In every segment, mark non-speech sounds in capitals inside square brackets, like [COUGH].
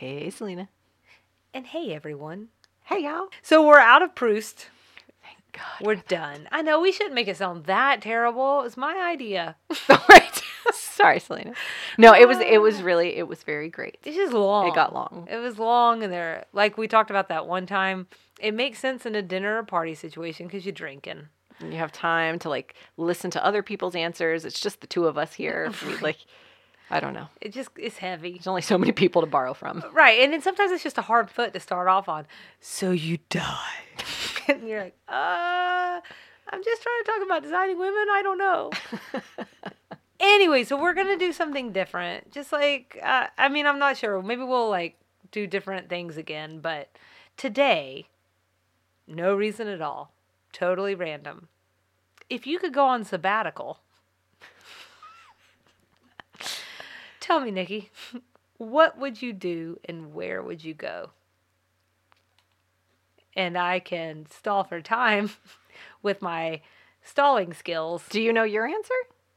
Hey, Selena. And hey, everyone. Hey, y'all. So we're out of Proust. Thank God. We're done. I know we shouldn't make it sound that terrible. It was my idea. [LAUGHS] right. [LAUGHS] Sorry, Selena. No, it was it was really it was very great. It's just long. It got long. It was long, and there, like we talked about that one time. It makes sense in a dinner or party situation because you're drinking. And you have time to like listen to other people's answers. It's just the two of us here. [LAUGHS] We, like, I don't know. It just is heavy. There's only so many people to borrow from. Right, and then sometimes it's just a hard foot to start off on. So you die, [LAUGHS] and you're like, uh, I'm just trying to talk about designing women. I don't know. [LAUGHS] anyway, so we're gonna do something different. Just like, uh, I mean, I'm not sure. Maybe we'll like do different things again, but today, no reason at all, totally random. If you could go on sabbatical, tell me, Nikki, [LAUGHS] what would you do and where would you go? And I can stall for time [LAUGHS] with my stalling skills. Do you know your answer?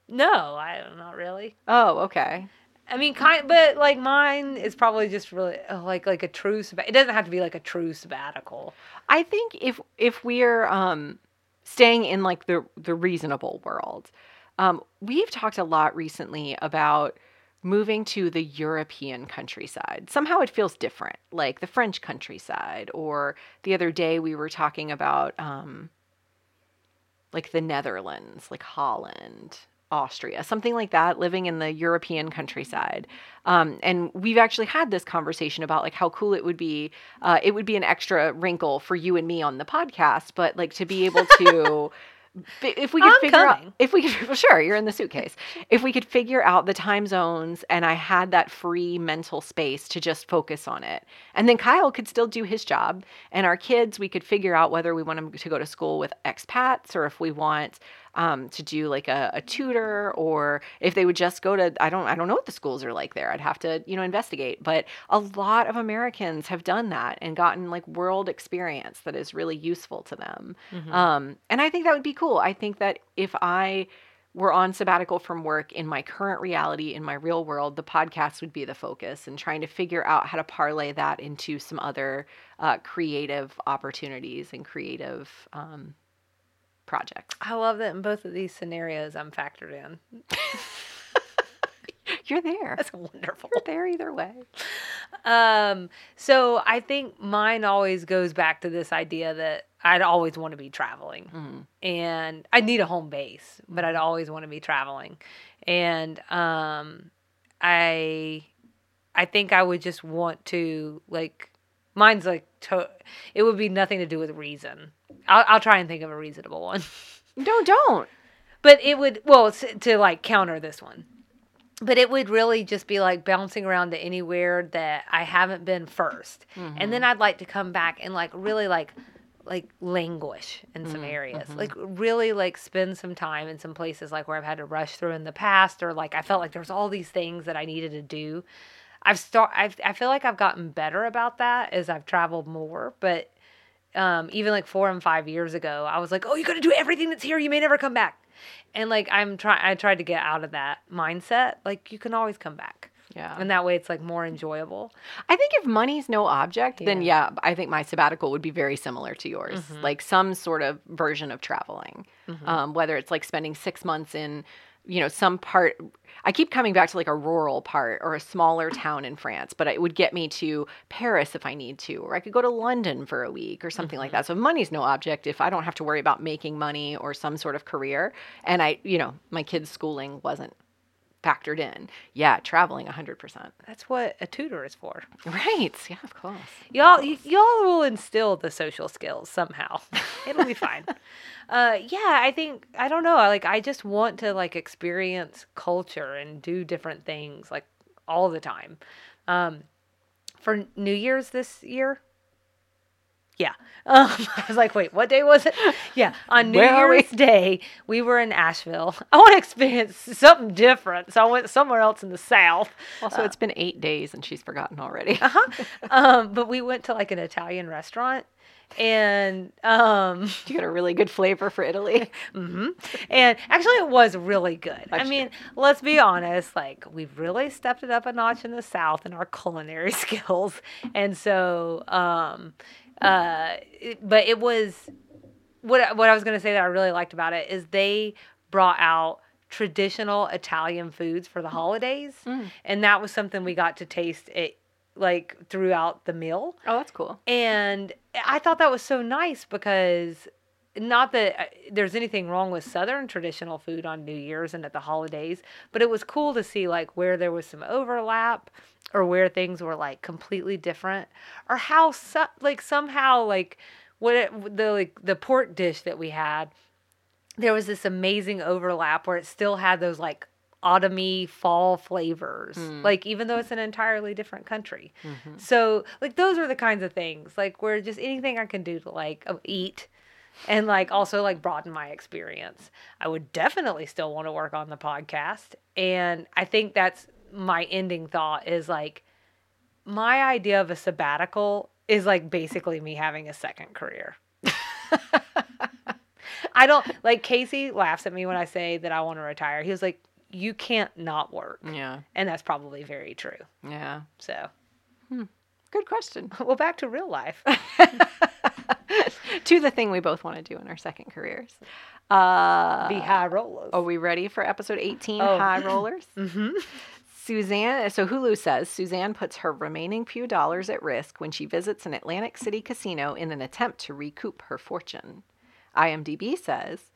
No, I not really. Oh, okay. I mean, kind, but like mine is probably just really uh, like like a true. Sabbat- it doesn't have to be like a true sabbatical. I think if if we're um staying in like the the reasonable world, um, we've talked a lot recently about moving to the European countryside. Somehow it feels different, like the French countryside. Or the other day we were talking about um, like the Netherlands, like Holland, Austria, something like that, living in the European countryside. Um, and we've actually had this conversation about like how cool it would be. Uh, it would be an extra wrinkle for you and me on the podcast, but like to be able to. [LAUGHS] If we could I'm figure coming. out, if we could, [LAUGHS] well, sure, you're in the suitcase. If we could figure out the time zones and I had that free mental space to just focus on it, and then Kyle could still do his job, and our kids, we could figure out whether we want them to go to school with expats or if we want um, to do like a, a tutor or if they would just go to I don't I don't know what the schools are like there. I'd have to you know investigate. But a lot of Americans have done that and gotten like world experience that is really useful to them. Um, and I think that would be cool. I think that if I were on sabbatical from work in my current reality in my real world, the podcast would be the focus and trying to figure out how to parlay that into some other uh, creative opportunities and creative um, projects. I love that in both of these scenarios I'm factored in. [LAUGHS] You're there. That's wonderful. You're there either way. Um, so I think mine always goes back to this idea that I'd always want to be traveling. Mm. and I need a home base, but I'd always want to be traveling. And um, I, I think I would just want to like, mine's like, to, it would be nothing to do with reason. I'll, I'll try and think of a reasonable one, [LAUGHS] No, don't. but it would well to like counter this one. But it would really just be like bouncing around to anywhere that I haven't been 1st and then mm-hmm. I'd like to come back and like really like like languish in some mm-hmm. areas. Mm-hmm. Like really like spend some time in some places like where i've had to rush through in the past or like i felt like there's all these things that i needed to do. I've start I've, i feel like i've gotten better about that as i've traveled more but um, even like four and five years ago i was like oh you gotta do everything that's here. You may never come back. And like i'm trying i tried to get out of that mindset like you can always come back. Yeah. and that way it's like more enjoyable. I think if money's no object, then yeah, I think my sabbatical would be very similar to yours. Like some sort of version of traveling, um, whether it's like spending six months in, you know, some part. I keep coming back to like a rural part or a smaller town in France, but it would get me to Paris if I need to, or I could go to London for a week or something like mm-hmm. that. So money's no object, if I don't have to worry about making money or some sort of career, and I, you know, my kids' schooling wasn't factored in, yeah, traveling 100%. that's what a tutor is for Right. Yeah, of course. y'all y- y'all will instill the social skills somehow [LAUGHS] it'll be fine uh yeah i think i don't know like i just want to like experience culture and do different things like all the time um for new year's this year Yeah. [LAUGHS] Um, I was like, wait, what day was it? Yeah, on New Where? Year's Day, we were in Asheville. [LAUGHS] I want to experience something different, so I went somewhere else in the South. Also, it's been eight days and she's forgotten already. Uh-huh. [LAUGHS] Um, but we went to like an Italian restaurant, and um, you got a really good flavor for Italy. hmm And actually, it was really good. I I'm mean, let's be honest. Like, we've really stepped it up a notch in the South in our culinary skills, and so, um, uh, but it was what I- what I was gonna say that I really liked about it is they brought out traditional Italian foods for the holidays, Mm. and that was something we got to taste it like throughout the meal. Oh, that's cool. And I thought that was so nice because not that uh, there's anything wrong with Southern traditional food on New Year's and at the holidays, but it was cool to see like where there was some overlap or where things were like completely different or how so, like somehow like what it, the like the pork dish that we had there was this amazing overlap where it still had those like autumny fall flavors like even though it's an entirely different country. So like those are the kinds of things like where just anything i can do to like uh, eat and like also like broaden my experience i would definitely still want to work on the podcast and i think that's my ending thought is like my idea of a sabbatical is like basically me having a second career [LAUGHS] I don't like Casey laughs at me when I say that I want to retire. He was like, "You can't not work," Yeah. and that's probably very true. Yeah. So, hmm. Good question. well, back to real life. [LAUGHS] [LAUGHS] to the thing we both want to do in our second careers. Uh, Be high rollers. are we ready for episode 18 Oh. High Rollers? [LAUGHS] hmm Suzanne, so Hulu says Suzanne puts her remaining few dollars at risk when she visits an Atlantic City casino in an attempt to recoup her fortune. IMDb says,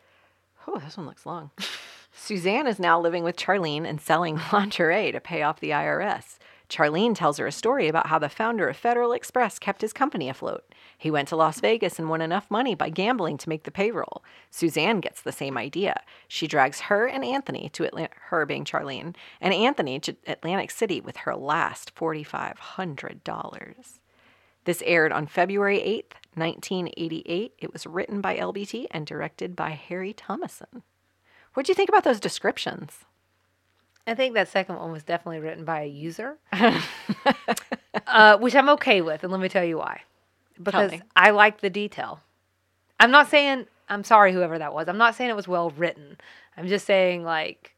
oh, this one looks long. [LAUGHS] Suzanne is now living with Charlene and selling lingerie to pay off the IRS. Charlene tells her a story about how the founder of Federal Express kept his company afloat. He went to Las Vegas and won enough money by gambling to make the payroll. Suzanne gets the same idea. She drags her and Anthony to her being Charlene, and Anthony to Atlantic City with her last $4,500. This aired on February 8th, 1988. It was written by LBT and directed by Harry Thomason. What do you think about those descriptions? I think that second one was definitely written by a user, [LAUGHS] uh, which I'm okay with, and let me tell you why. Because. I like the detail. I'm not saying I'm sorry, whoever that was. I'm not saying it was well written. I'm just saying like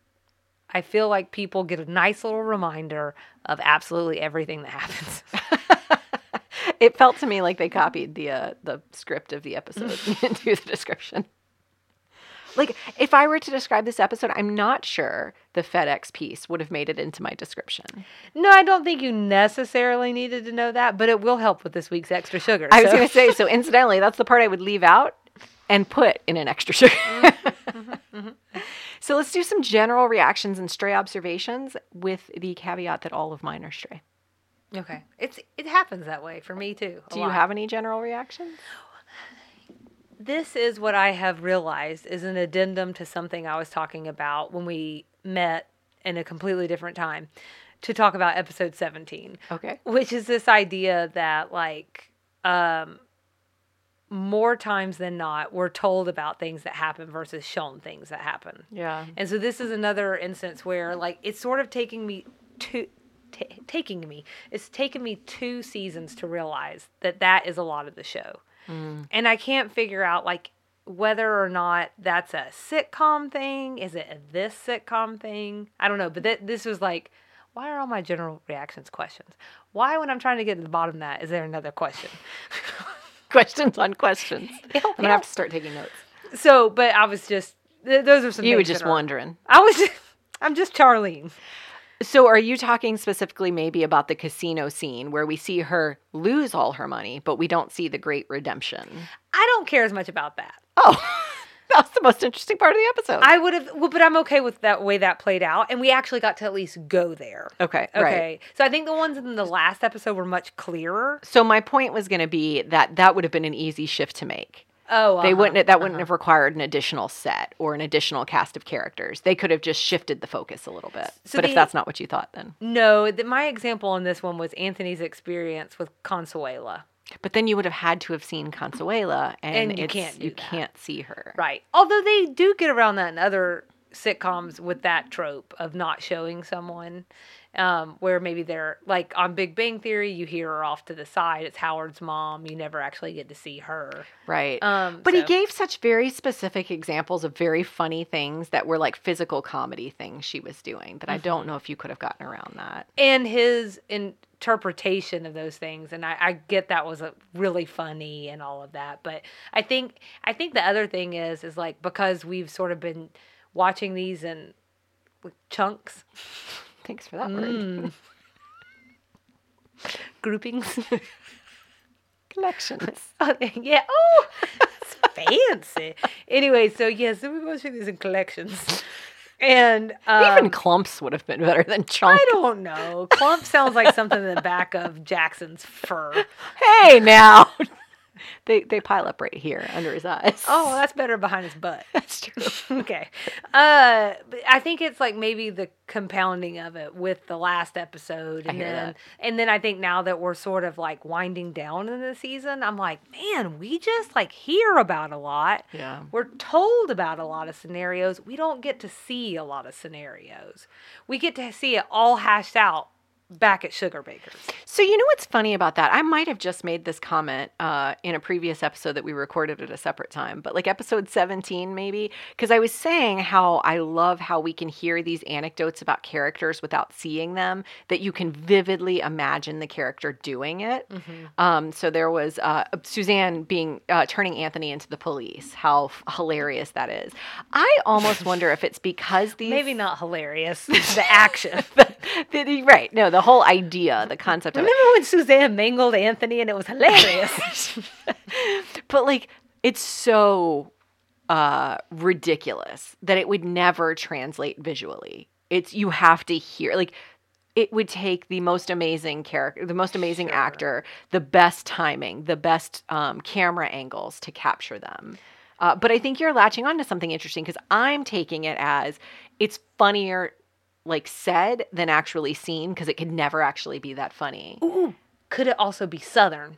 I feel like people get a nice little reminder of absolutely everything that [LAUGHS] happens. [LAUGHS] It felt to me like they copied the uh, the script of the episode [LAUGHS] into the description. Like if I were to describe this episode, I'm not sure the FedEx piece would have made it into my description. No, I don't think you necessarily needed to know that, but it will help with this week's extra sugar. I was going to say so. [LAUGHS] Incidentally, that's the part I would leave out and put in an extra sugar. [LAUGHS] so let's do some general reactions and stray observations with the caveat that all of mine are stray. okay. It's it happens that way for me too. Do you have any general reactions? This is what I have realized is an addendum to something I was talking about when we met in a completely different time to talk about episode 17, Okay. which is this idea that like um more times than not we're told about things that happen versus shown things that happen. Yeah. And so this is another instance where like it's sort of taking me to ta taking me it's taken me two seasons to realize that that is a lot of the show. Mm. And I can't figure out like whether or not that's a sitcom thing, is it a this sitcom thing? I don't know, but th- this was like why are all my general reactions questions? Why when I'm trying to get to the bottom of that is there another question? [LAUGHS] questions on questions. [LAUGHS] Help I'm me gonna have to start taking notes. So, but I was just th- those are some You were just wondering. I was just, [LAUGHS] I'm just Charlene. So, are you talking specifically maybe about the casino scene where we see her lose all her money, but we don't see the great redemption? I don't care as much about that. Oh, [LAUGHS] that's the most interesting part of the episode. I would have, well, but I'm okay with that way that played out, and we actually got to at least go there. okay, Okay, right. so I think the ones in the last episode were much clearer. So my point was going to be that that would have been an easy shift to make. Oh, They uh-huh, wouldn't. That wouldn't uh-huh. have required an additional set or an additional cast of characters. They could have just shifted the focus a little bit. So but if that's not what you thought, then No, the, my example on this one was Anthony's experience with Consuela. But then you would have had to have seen Consuela, and, And you it's- can't you that. can't see her. Right. Although they do get around that in other sitcoms with that trope of not showing someone, um, where maybe they're like on Big Bang Theory, you hear her off to the side. It's Howard's mom. You never actually get to see her. Right. Um, But he gave such very specific examples of very funny things that were like physical comedy things she was doing that I Mm-hmm. don't know if you could have gotten around that. and his interpretation of those things and I, I get that was a really funny and all of that but i think i think the other thing is is like because we've sort of been watching these in chunks [LAUGHS] Thanks for that word. mm, [LAUGHS] groupings [LAUGHS] Collections. Oh, yeah oh that's fancy anyway so yes so we're watching these in collections and um, Even clumps would have been better than chunk. I don't know. Clump sounds like something in the back of Jackson's fur. Hey now. [LAUGHS] they they pile up right here under his eyes. Oh, that's better behind his butt. [LAUGHS] that's true. [LAUGHS] okay. Uh, I think it's like maybe the compounding of it with the last episode, and hear then that. and then I think now that we're sort of like winding down in the season, I'm like, man, we just like hear about a lot. Yeah. We're told about a lot of scenarios. We don't get to see a lot of scenarios. We get to see it all hashed out back at Sugarbakers. So you know what's funny about that? I might have just made this comment uh, in a previous episode that we recorded at a separate time, but like episode 17 maybe, because I was saying how I love how we can hear these anecdotes about characters without seeing them, that you can vividly imagine the character doing it. Um, so there was uh, Suzanne being uh, turning Anthony into the police. How f- hilarious that is! I almost wonder if it's because these [LAUGHS] Maybe not hilarious. the [LAUGHS] action. Right? No, the whole idea, the concept of it. Remember when Suzanne mangled Anthony and it was hilarious? [LAUGHS] but like it's so uh ridiculous that it would never translate visually it's you have to hear like it would take the most amazing character the most amazing Sure. actor the best timing the best um, camera angles to capture them uh, but i think you're latching on to something interesting because i'm taking it as it's funnier like said than actually seen because it could never actually be that funny Ooh, could it also be Southern?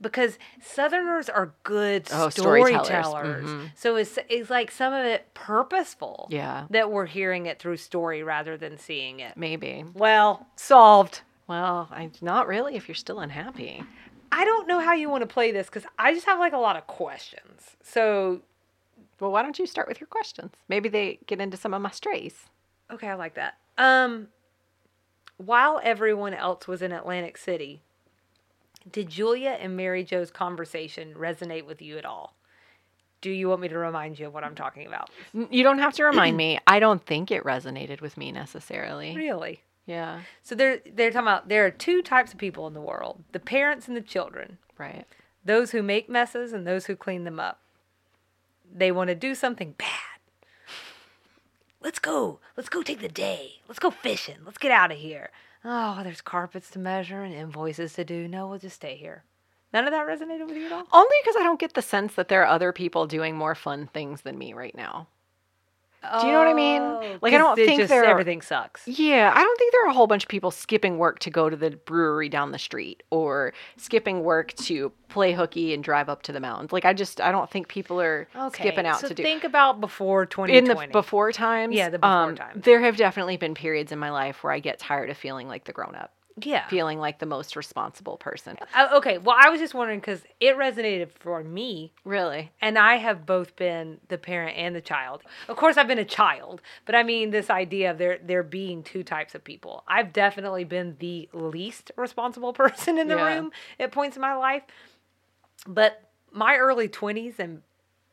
Because Southerners are good Oh, storytellers. storytellers. Mhm. So it's, it's like some of it purposeful yeah that we're hearing it through story rather than seeing it. maybe Well, solved. Well, I not really if you're still unhappy. I don't know how you want to play this because I just have like a lot of questions. So, Well, why don't you start with your questions? Maybe they get into some of my strays. Okay, I like that. Um, while everyone else was in Atlantic City, did Julia and Mary Jo's conversation resonate with you at all? Do you want me to remind you of what I'm talking about? You don't have to remind me. I don't think it resonated with me necessarily. Really? Yeah, So they're they're talking about there are two types of people in the world: the parents and the children. right. Those who make messes and those who clean them up. They want to do something bad. Let's go. Let's go take the day. Let's go fishing. Let's get out of here. Oh, there's carpets to measure and invoices to do. No, we'll just stay here. None of that resonated with you at all? Only because I don't get the sense that there are other people doing more fun things than me right now. Do you know what I mean? Oh, Like, I don't think just, there are- everything sucks. Yeah, I don't think there are a whole bunch of people skipping work to go to the brewery down the street or skipping work to play hooky and drive up to the mountains. Like, I just, I don't think people are Okay. skipping out so to do think about before twenty in the before times. Yeah, the before um, times. There have definitely been periods in my life where I get tired of feeling like the grown up, yeah. feeling like the most responsible person. Uh, okay. Well, I was just wondering because it resonated for me Really? And I have both been the parent and the child. Of course, I've been a child, but I mean this idea of there there being two types of people. I've definitely been the least responsible [LAUGHS] person in the Yeah. room at points in my life, but my early twenties and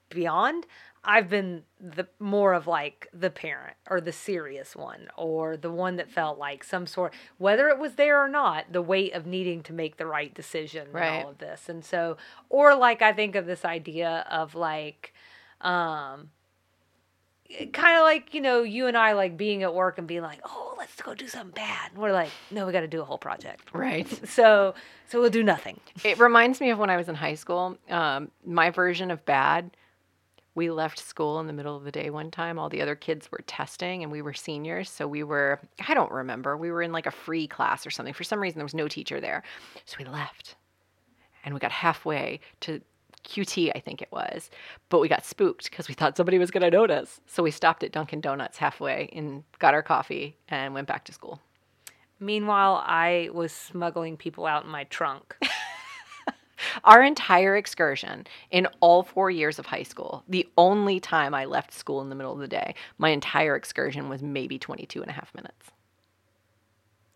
beyond, I've been the more of like the parent or the serious one or the one that felt like some sort whether it was there or not the weight of needing to make the right decision Right. and all of this and so or like I think of this idea of like um kind of like you know you and I like being at work and being like oh let's go do something bad and we're like no we got to do a whole project Right. [LAUGHS] so so we'll do nothing It reminds me of when I was in high school. Um, my version of bad. We left school in the middle of the day one time. All the other kids were testing, and we were seniors. So we were, I don't remember, we were in like a free class or something. For some reason, there was no teacher there. So we left. and we got halfway to QT, I think it was, but we got spooked because we thought somebody was going to notice. So we stopped at Dunkin' Donuts halfway and got our coffee and went back to school. Meanwhile, I was smuggling people out in my trunk. [LAUGHS] Our entire excursion in all four years of high school, the only time I left school in the middle of the day, my entire excursion was maybe 22 and a half minutes.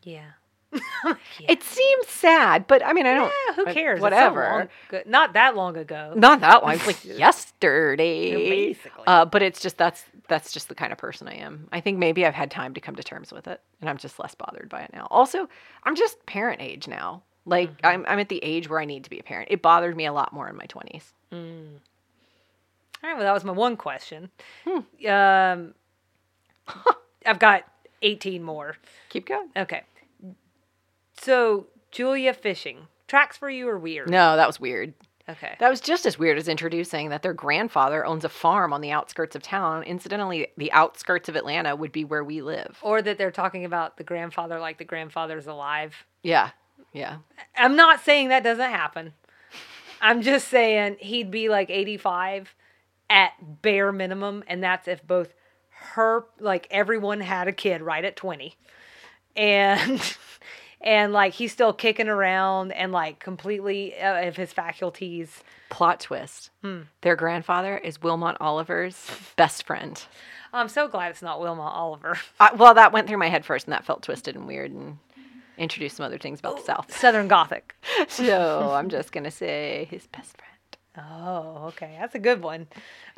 yeah. [LAUGHS] It seems sad, but I mean, I don't. Yeah, who cares? So Whatever. long Not that long ago. Not that long. It's like [LAUGHS] yesterday. Basically. Uh, but it's just that's that's just the kind of person I am. I think maybe I've had time to come to terms with it, and I'm just less bothered by it now. Also, I'm just parent age now. Like I'm I'm at the age where I need to be a parent. It bothered me a lot more in my 20s. All right, well, that was my one question. Hmm. Um, [LAUGHS] I've got 18 more. Keep going. Okay. So, Julia fishing. Tracks for you or weird? No, that was weird. Okay. That was just as weird as introducing that their grandfather owns a farm on the outskirts of town. Incidentally, the outskirts of Atlanta would be where we live. Or that they're talking about the grandfather like the grandfather's alive. Yeah. Yeah. I'm not saying that doesn't happen. I'm just saying he'd be like 85 at bare minimum, and that's if both her, like everyone had a kid right at 20, and [LAUGHS] and like he's still kicking around and like completely uh, of his faculties. Plot twist. Their grandfather is Wilmot Oliver's best friend. I'm so glad it's not Wilma Oliver. I, well, that went through my head first, and that felt twisted and weird, and introduced some other things about the South. Southern Gothic. [LAUGHS] So I'm just gonna say his best friend. Oh, okay, that's a good one.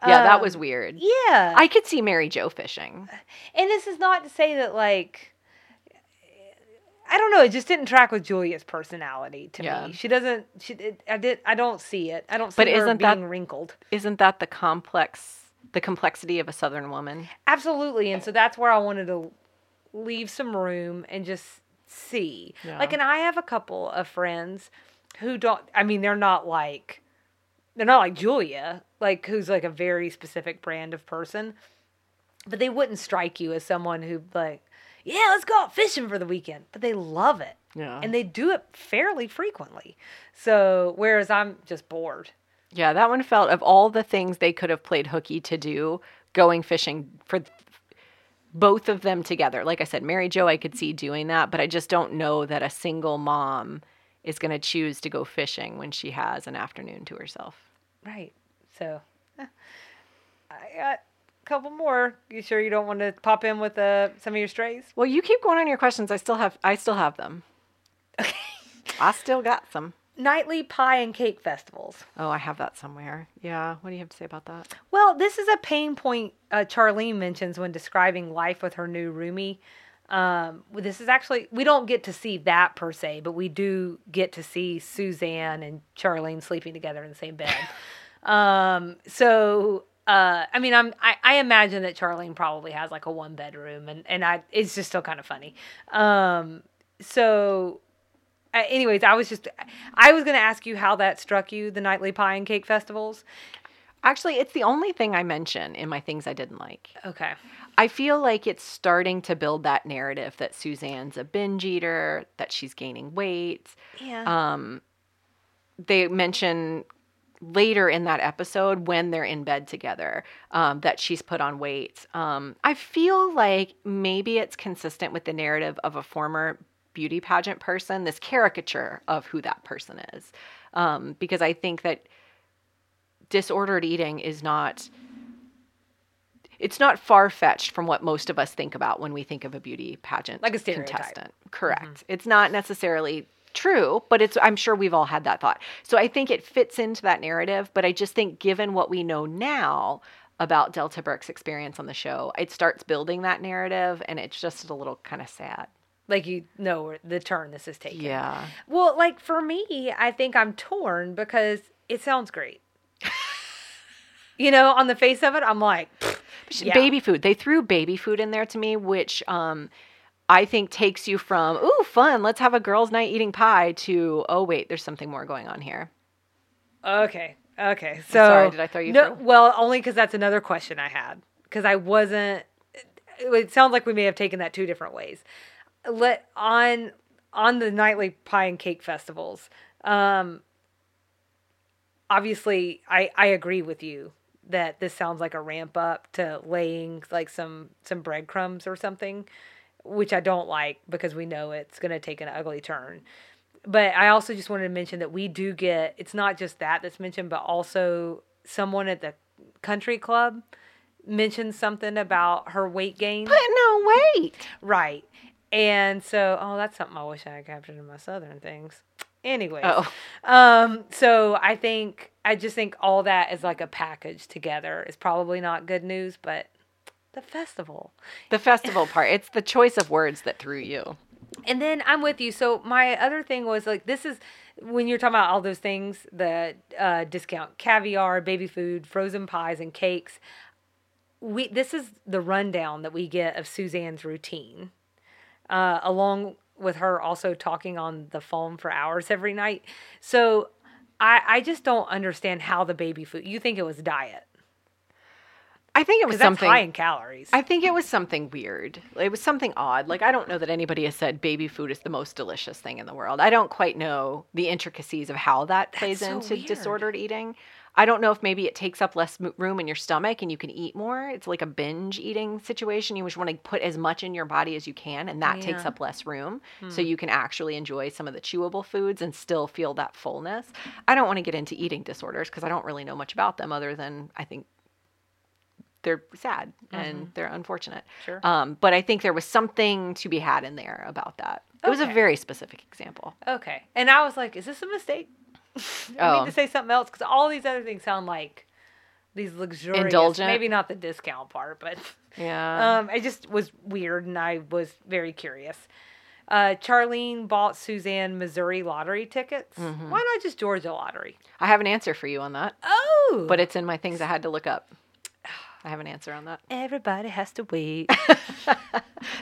Yeah, that Um, was weird. Yeah, I could see Mary Jo fishing. And this is not to say that like I don't know, it just didn't track with Julia's personality to Yeah. me. She doesn't she it, I did I don't see it. I don't see But her isn't that- being wrinkled. Isn't that the complex, the complexity of a Southern woman? Absolutely. And so that's where I wanted to leave some room and just see. Yeah. Like and I have a couple of friends who don't I mean they're not like they're not like Julia, like who's like a very specific brand of person. But they wouldn't strike you as someone who like, yeah, let's go out fishing for the weekend. But they love it. Yeah. And they do it fairly frequently. So whereas I'm just bored. Yeah, that one felt of all the things they could have played hooky to do, going fishing for both of them together. Like I said, Mary Jo, I could see doing that, but I just don't know that a single mom is going to choose to go fishing when she has an afternoon to herself. Right. So eh, I got a couple more. You sure you don't want to pop in with uh, some of your strays? Well, you keep going on your questions. I still have I still have them. Okay. I still got some. Nightly pie and cake festivals. Oh, I have that somewhere. Yeah. What do you have to say about that? Well, this is a pain point uh, Charlene mentions when describing life with her new roomie. Um, this is actually we don't get to see that per se, but we do get to see Suzanne and Charlene sleeping together in the same bed. [LAUGHS] um, so uh, I mean, I'm I, I imagine that Charlene probably has like a one bedroom, and and I it's just still kind of funny. Um, so uh, anyways, I was just I was gonna ask you how that struck you, the nightly pie and cake festivals. Actually, it's the only thing I mention in my things I didn't like. Okay. I feel like it's starting to build that narrative that Suzanne's a binge eater, that she's gaining weight. Yeah. Um, they mention later in that episode when they're in bed together um, that she's put on weight. Um, I feel like maybe it's consistent with the narrative of a former beauty pageant person, this caricature of who that person is. Um, because I think that disordered eating is not it's not far fetched from what most of us think about when we think of a beauty pageant Like a stereotype. Mm-hmm. contestant. Correct. It's not necessarily true, but it's I'm sure we've all had that thought. So I think it fits into that narrative, but I just think given what we know now about Delta Burke's experience on the show, it starts building that narrative and it's just a little kind of sad. Like you know the turn this is taking. Yeah. Well, like for me, I think I'm torn because it sounds great. [LAUGHS] you know, on the face of it, I'm like, Yeah. Baby food. They threw baby food in there to me, which um I think takes you from, ooh, fun, let's have a girls' night eating pie to, oh, wait, there's something more going on here. okay, okay. So sorry, did I throw you No, through? well, only because that's another question I had because I wasn't. It sounds like we may have taken that two different ways. Let on on the nightly pie and cake festivals. Um, obviously, I I agree with you that this sounds like a ramp up to laying like some some breadcrumbs or something, which I don't like because we know it's going to take an ugly turn. But I also just wanted to mention that we do get it's not just that that's mentioned, but also someone at the country club mentioned something about her weight gain. But no weight. Right. And so, oh, that's something I wish I had captured in my southern things. Anyway, Oh. um, so I think I just think all that is like a package together is probably not good news, but the festival. The festival part. It's the choice of words that threw you. And then I'm with you. So my other thing was like this is when you're talking about all those things, the uh, discount caviar, baby food, frozen pies, and cakes. We this is the rundown that we get of Suzanne's routine, uh, along with her also talking on the phone for hours every night. So I I just don't understand how the baby food. You think it was diet I think it was something. high in calories. I think it was something weird. It was something odd. Like I don't know that anybody has said baby food is the most delicious thing in the world. I don't quite know the intricacies of how that plays so into weird. disordered eating. I don't know if maybe it takes up less room in your stomach and you can eat more. It's like a binge eating situation. You just want to put as much in your body as you can, and that takes up less room. So you can actually enjoy some of the chewable foods and still feel that fullness. I don't want to get into eating disorders because I don't really know much about them other than I think they're sad and they're unfortunate. Sure. Um, but I think there was something to be had in there about that. It was a very specific example. Okay. And I was like, is this a mistake? [LAUGHS] I Oh. need to say something else because all these other things sound like these luxurious. Indulgent? Maybe not the discount part, but [LAUGHS] Yeah. um, it just was weird and I was very curious. Uh, Charlene bought Suzanne Missouri lottery tickets. Mm-hmm. Why not just Georgia lottery? I have an answer for you on that, Oh, but it's in my things I had to look up. I have an answer on that. everybody has to wait. [LAUGHS]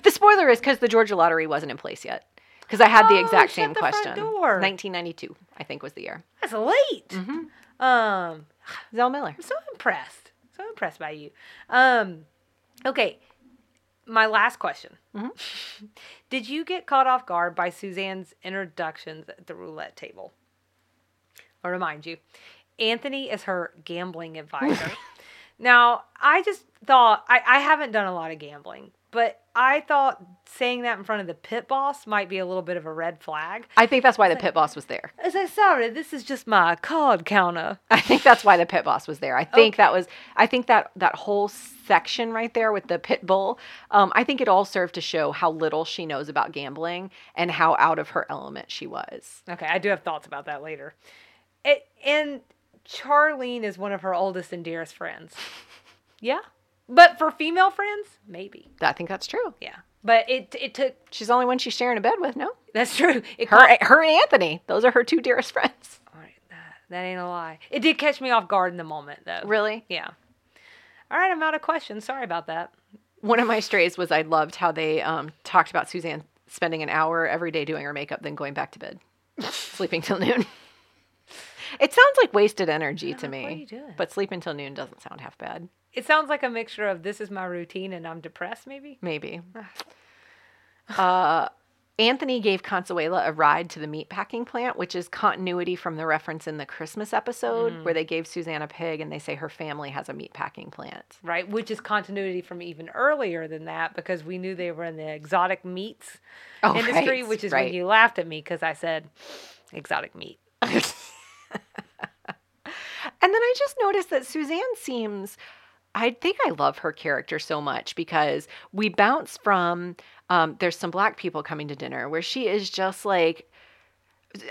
The spoiler is because the Georgia lottery wasn't in place yet. Because I had the Oh, exact same question. door. 1992, I think, was the year. That's late. Mm-hmm. Um, [SIGHS] Zell Miller. I'm so impressed. So impressed by you. Um, okay, my last question. Mm-hmm. [LAUGHS] Did you get caught off guard by Suzanne's introductions at the roulette table? I'll remind you, Anthony is her gambling advisor. [LAUGHS] now, I just thought, I, I haven't done a lot of gambling, but I thought saying that in front of the pit boss might be a little bit of a red flag. I think that's why the pit boss was there. As I said, sorry, this is just my card counter. I think that's why the pit boss was there. I think that was. I think that that whole section right there with the pit bull. Um, I think it all served to show how little she knows about gambling and how out of her element she was. Okay, I do have thoughts about that later. It, and Charlene is one of her oldest and dearest friends. [LAUGHS] Yeah, but for female friends, maybe. I think that's true. Yeah, but it it took. She's the only one she's sharing a bed with. No, That's true. It her, caught- her and Anthony. Those are her two dearest friends. All right, that, that ain't a lie. It did catch me off guard in the moment, though. Really? Yeah. All right, I'm out of questions. Sorry about that. One of my strays was I loved how they um, talked about Suzanne spending an hour every day doing her makeup, then going back to bed, [LAUGHS] sleeping till noon. It sounds like wasted energy to what me. are you doing? But sleeping till noon doesn't sound half bad. It sounds like a mixture of this is my routine and I'm depressed, maybe. Maybe. uh, Anthony gave Consuela a ride to the meatpacking plant, which is continuity from the reference in the Christmas episode where they gave Suzanne a pig and they say her family has a meatpacking plant. Right, which is continuity from even earlier than that because we knew they were in the exotic meats Oh, industry, right, which is right. when you laughed at me because I said exotic meat. [LAUGHS] And then I just noticed that Suzanne seems. I think I love her character so much because we bounce from um, there's some black people coming to dinner where she is just like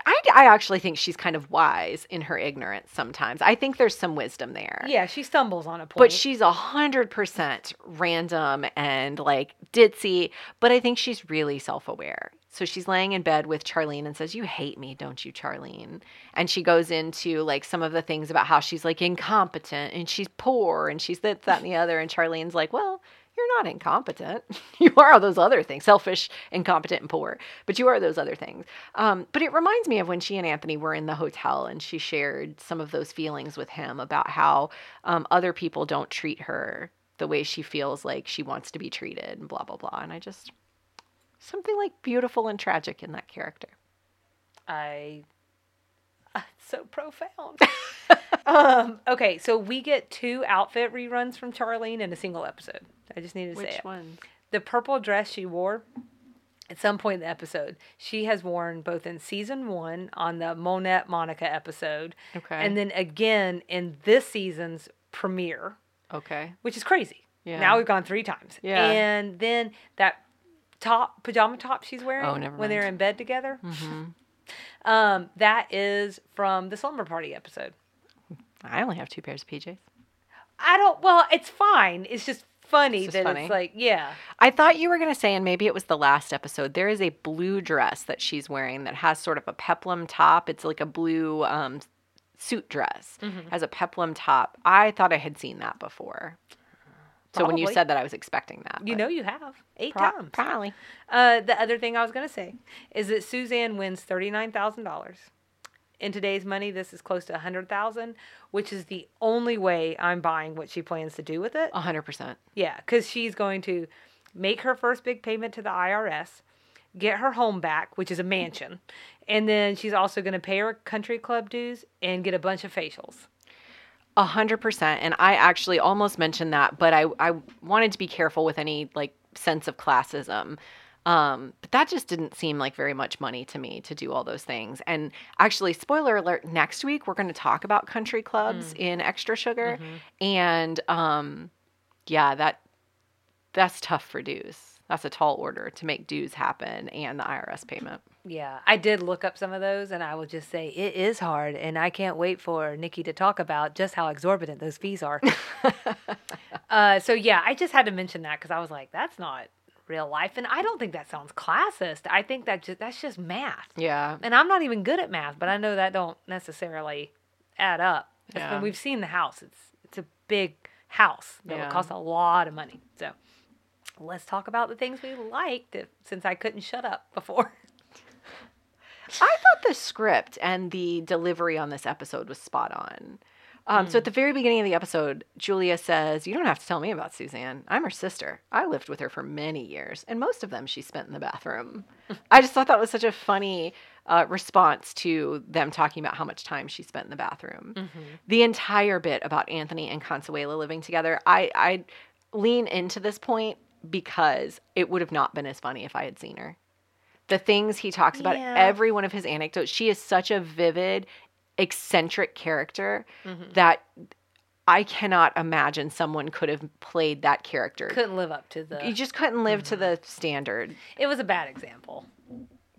I, I actually think she's kind of wise in her ignorance sometimes. I think there's some wisdom there. Yeah, she stumbles on a point. But she's a hundred percent random and like ditzy. But I think she's really self aware. So she's laying in bed with Charlene and says, You hate me, don't you, Charlene? And she goes into like some of the things about how she's like incompetent and she's poor and she's this, that, and the other. And Charlene's like, Well, you're not incompetent. [LAUGHS] you are all those other things selfish, incompetent, and poor. But you are those other things. Um, but it reminds me of when she and Anthony were in the hotel and she shared some of those feelings with him about how um, other people don't treat her the way she feels like she wants to be treated and blah, blah, blah. And I just, something like beautiful and tragic in that character. I. [LAUGHS] It's so profound. [LAUGHS] um, okay, so we get two outfit reruns from Charlene in a single episode. I just need to say Which one? The purple dress she wore at some point in the episode, she has worn both in season one on the Monette Monica episode, Okay. and then again in this season's premiere, Okay. which is crazy. Yeah. Now we've gone three times. Yeah. And then that top pajama top she's wearing Oh, when they're in bed together. hmm Um, that is from the slumber party episode. I only have two pairs of PJs. I don't. Well, it's fine. It's just funny It's just that funny. it's like, yeah, I thought you were going to say, and maybe it was the last episode, there is a blue dress that she's wearing that has sort of a peplum top. It's like a blue um, suit dress, Mm-hmm. has a peplum top. I thought I had seen that before. So when you said that, I was expecting that. you know, you have eight pro- times. Probably. Uh, the other thing I was gonna say is that Suzanne wins thirty nine thousand dollars. In today's money, this is close to a hundred thousand, which is the only way I'm buying what she plans to do with it. A 100%. Yeah, because she's going to make her first big payment to the IRS, get her home back, which is a mansion, and then she's also going to pay her country club dues and get a bunch of facials. A hundred percent. And I actually almost mentioned that, but I, I wanted to be careful with any like sense of classism. Um, but that just didn't seem like very much money to me to do all those things. And actually, spoiler alert, next week we're going to talk about country clubs in extra sugar. And um, yeah, that that's tough for dues. That's a tall order to make dues happen and the IRS payment. Yeah, I did look up some of those, and I will just say it is hard, and I can't wait for Nikki to talk about just how exorbitant those fees are. [LAUGHS] uh, so yeah, I just had to mention that because I was like, that's not real life, and I don't think that sounds classist. I think that just that's just math, Yeah. and I'm not even good at math, but I know that don't necessarily add up. Yeah. when we've seen the house. It's it's a big house that Yeah. would cost a lot of money. So let's talk about the things we liked, since I couldn't shut up before. [LAUGHS] I thought the script and the delivery on this episode was spot on. Um, So at the very beginning of the episode, Julia says, "You don't have to tell me about Suzanne. I'm her sister. I lived with her for many years, and most of them she spent in the bathroom." [LAUGHS] I just thought that was such a funny uh, response to them talking about how much time she spent in the bathroom. The entire bit about Anthony and Consuela living together, I I lean into this point because it would have not been as funny if I had seen her the things he talks about Yeah. every one of his anecdotes she is such a vivid eccentric character Mm-hmm. that i cannot imagine someone could have played that character Couldn't live up to the. you just couldn't live to Mm-hmm. the standard It was a bad example.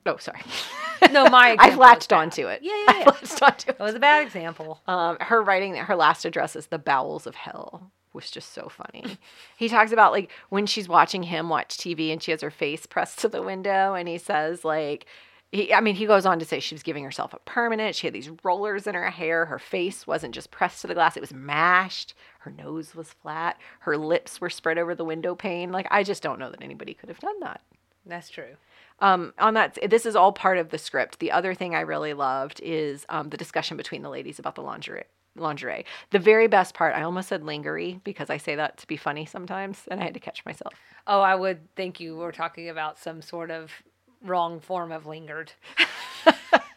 oh sorry [LAUGHS] No, my [LAUGHS] i've latched onto it Yeah, [LAUGHS] yeah, I've yeah. latched onto it It was a bad example. um, her writing her last address is the bowels of hell was just so funny. [LAUGHS] he talks about like when she's watching him watch TV and she has her face pressed to the window and he says like he, I mean, he goes on to say she was giving herself a permanent. She had these rollers in her hair. Her face wasn't just pressed to the glass, it was mashed. Her nose was flat. Her lips were spread over the window pane. Like, I just don't know that anybody could have done that That's true. um, on that this is all part of the script the other thing i really loved is um, the discussion between the ladies about the lingerie lingerie the very best part i almost said lingerie because i say that to be funny sometimes and i had to catch myself Oh, I would think you were talking about some sort of wrong form of lingered. [LAUGHS]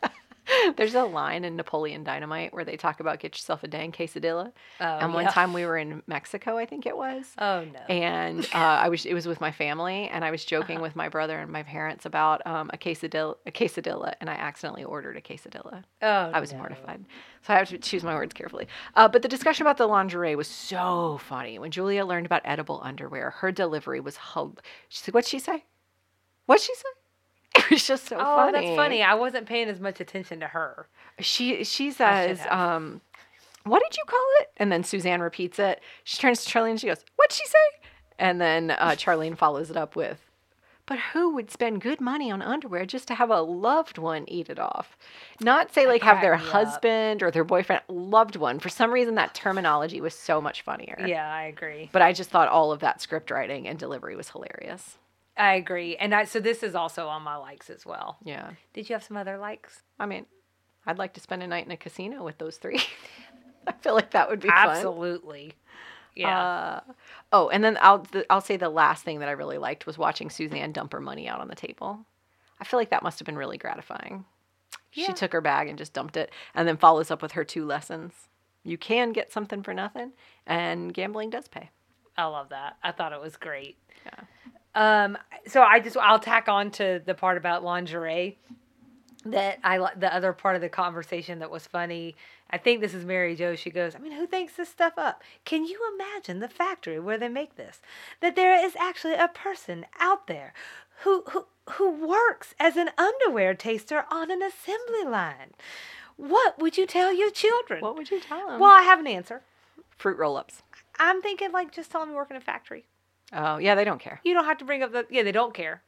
[LAUGHS] there's a line in napoleon dynamite where they talk about get yourself a dang quesadilla Oh, and one yeah. time we were in mexico i think it was Oh no. and [LAUGHS] uh, I was it was with my family, and I was Uh-huh. joking with my brother and my parents about um, a quesadilla, a quesadilla, and I accidentally ordered a quesadilla. oh, I was no. mortified. So I have to choose my words carefully. Uh, but the discussion about the lingerie was so funny. When Julia learned about edible underwear, her delivery was hub. She said, "What'd she say? What'd she say?" [LAUGHS] It was just so Oh, funny. that's funny. I wasn't paying as much attention to her. She she says, um, "What did you call it?" And then Suzanne repeats it. She turns to Charlene and she goes, "What'd she say?" And then uh, [LAUGHS] Charlene follows it up with, "But who would spend good money on underwear just to have a loved one eat it off? Not say like have their me up. husband or their boyfriend, loved one. For some reason, that terminology was so much funnier. Yeah, I agree. But I just thought all of that script writing and delivery was hilarious. I agree. And I so this is also on my likes as well. Yeah. Did you have some other likes? I mean, I'd like to spend a night in a casino with those three. [LAUGHS] I feel like that would be fun. Absolutely. Yeah. Uh, oh, and then I'll the, I'll say the last thing that I really liked was watching Suzanne dump her money out on the table. I feel like that must have been really gratifying. Yeah. She took her bag and just dumped it, and then follows up with her two lessons. You can get something for nothing, and gambling does pay. I love that. I thought it was great. Yeah. Um, so I just I'll tack on to the part about lingerie that I the other part of the conversation that was funny. I think this is Mary Jo. She goes, I mean, who thinks this stuff up? Can you imagine the factory where they make this? That there is actually a person out there who who who works as an underwear taster on an assembly line. What would you tell your children? What would you tell them? well, I have an answer. fruit roll-ups. I'm thinking like just tell them you work in a factory. Oh yeah, they don't care. You don't have to bring up the yeah, they don't care.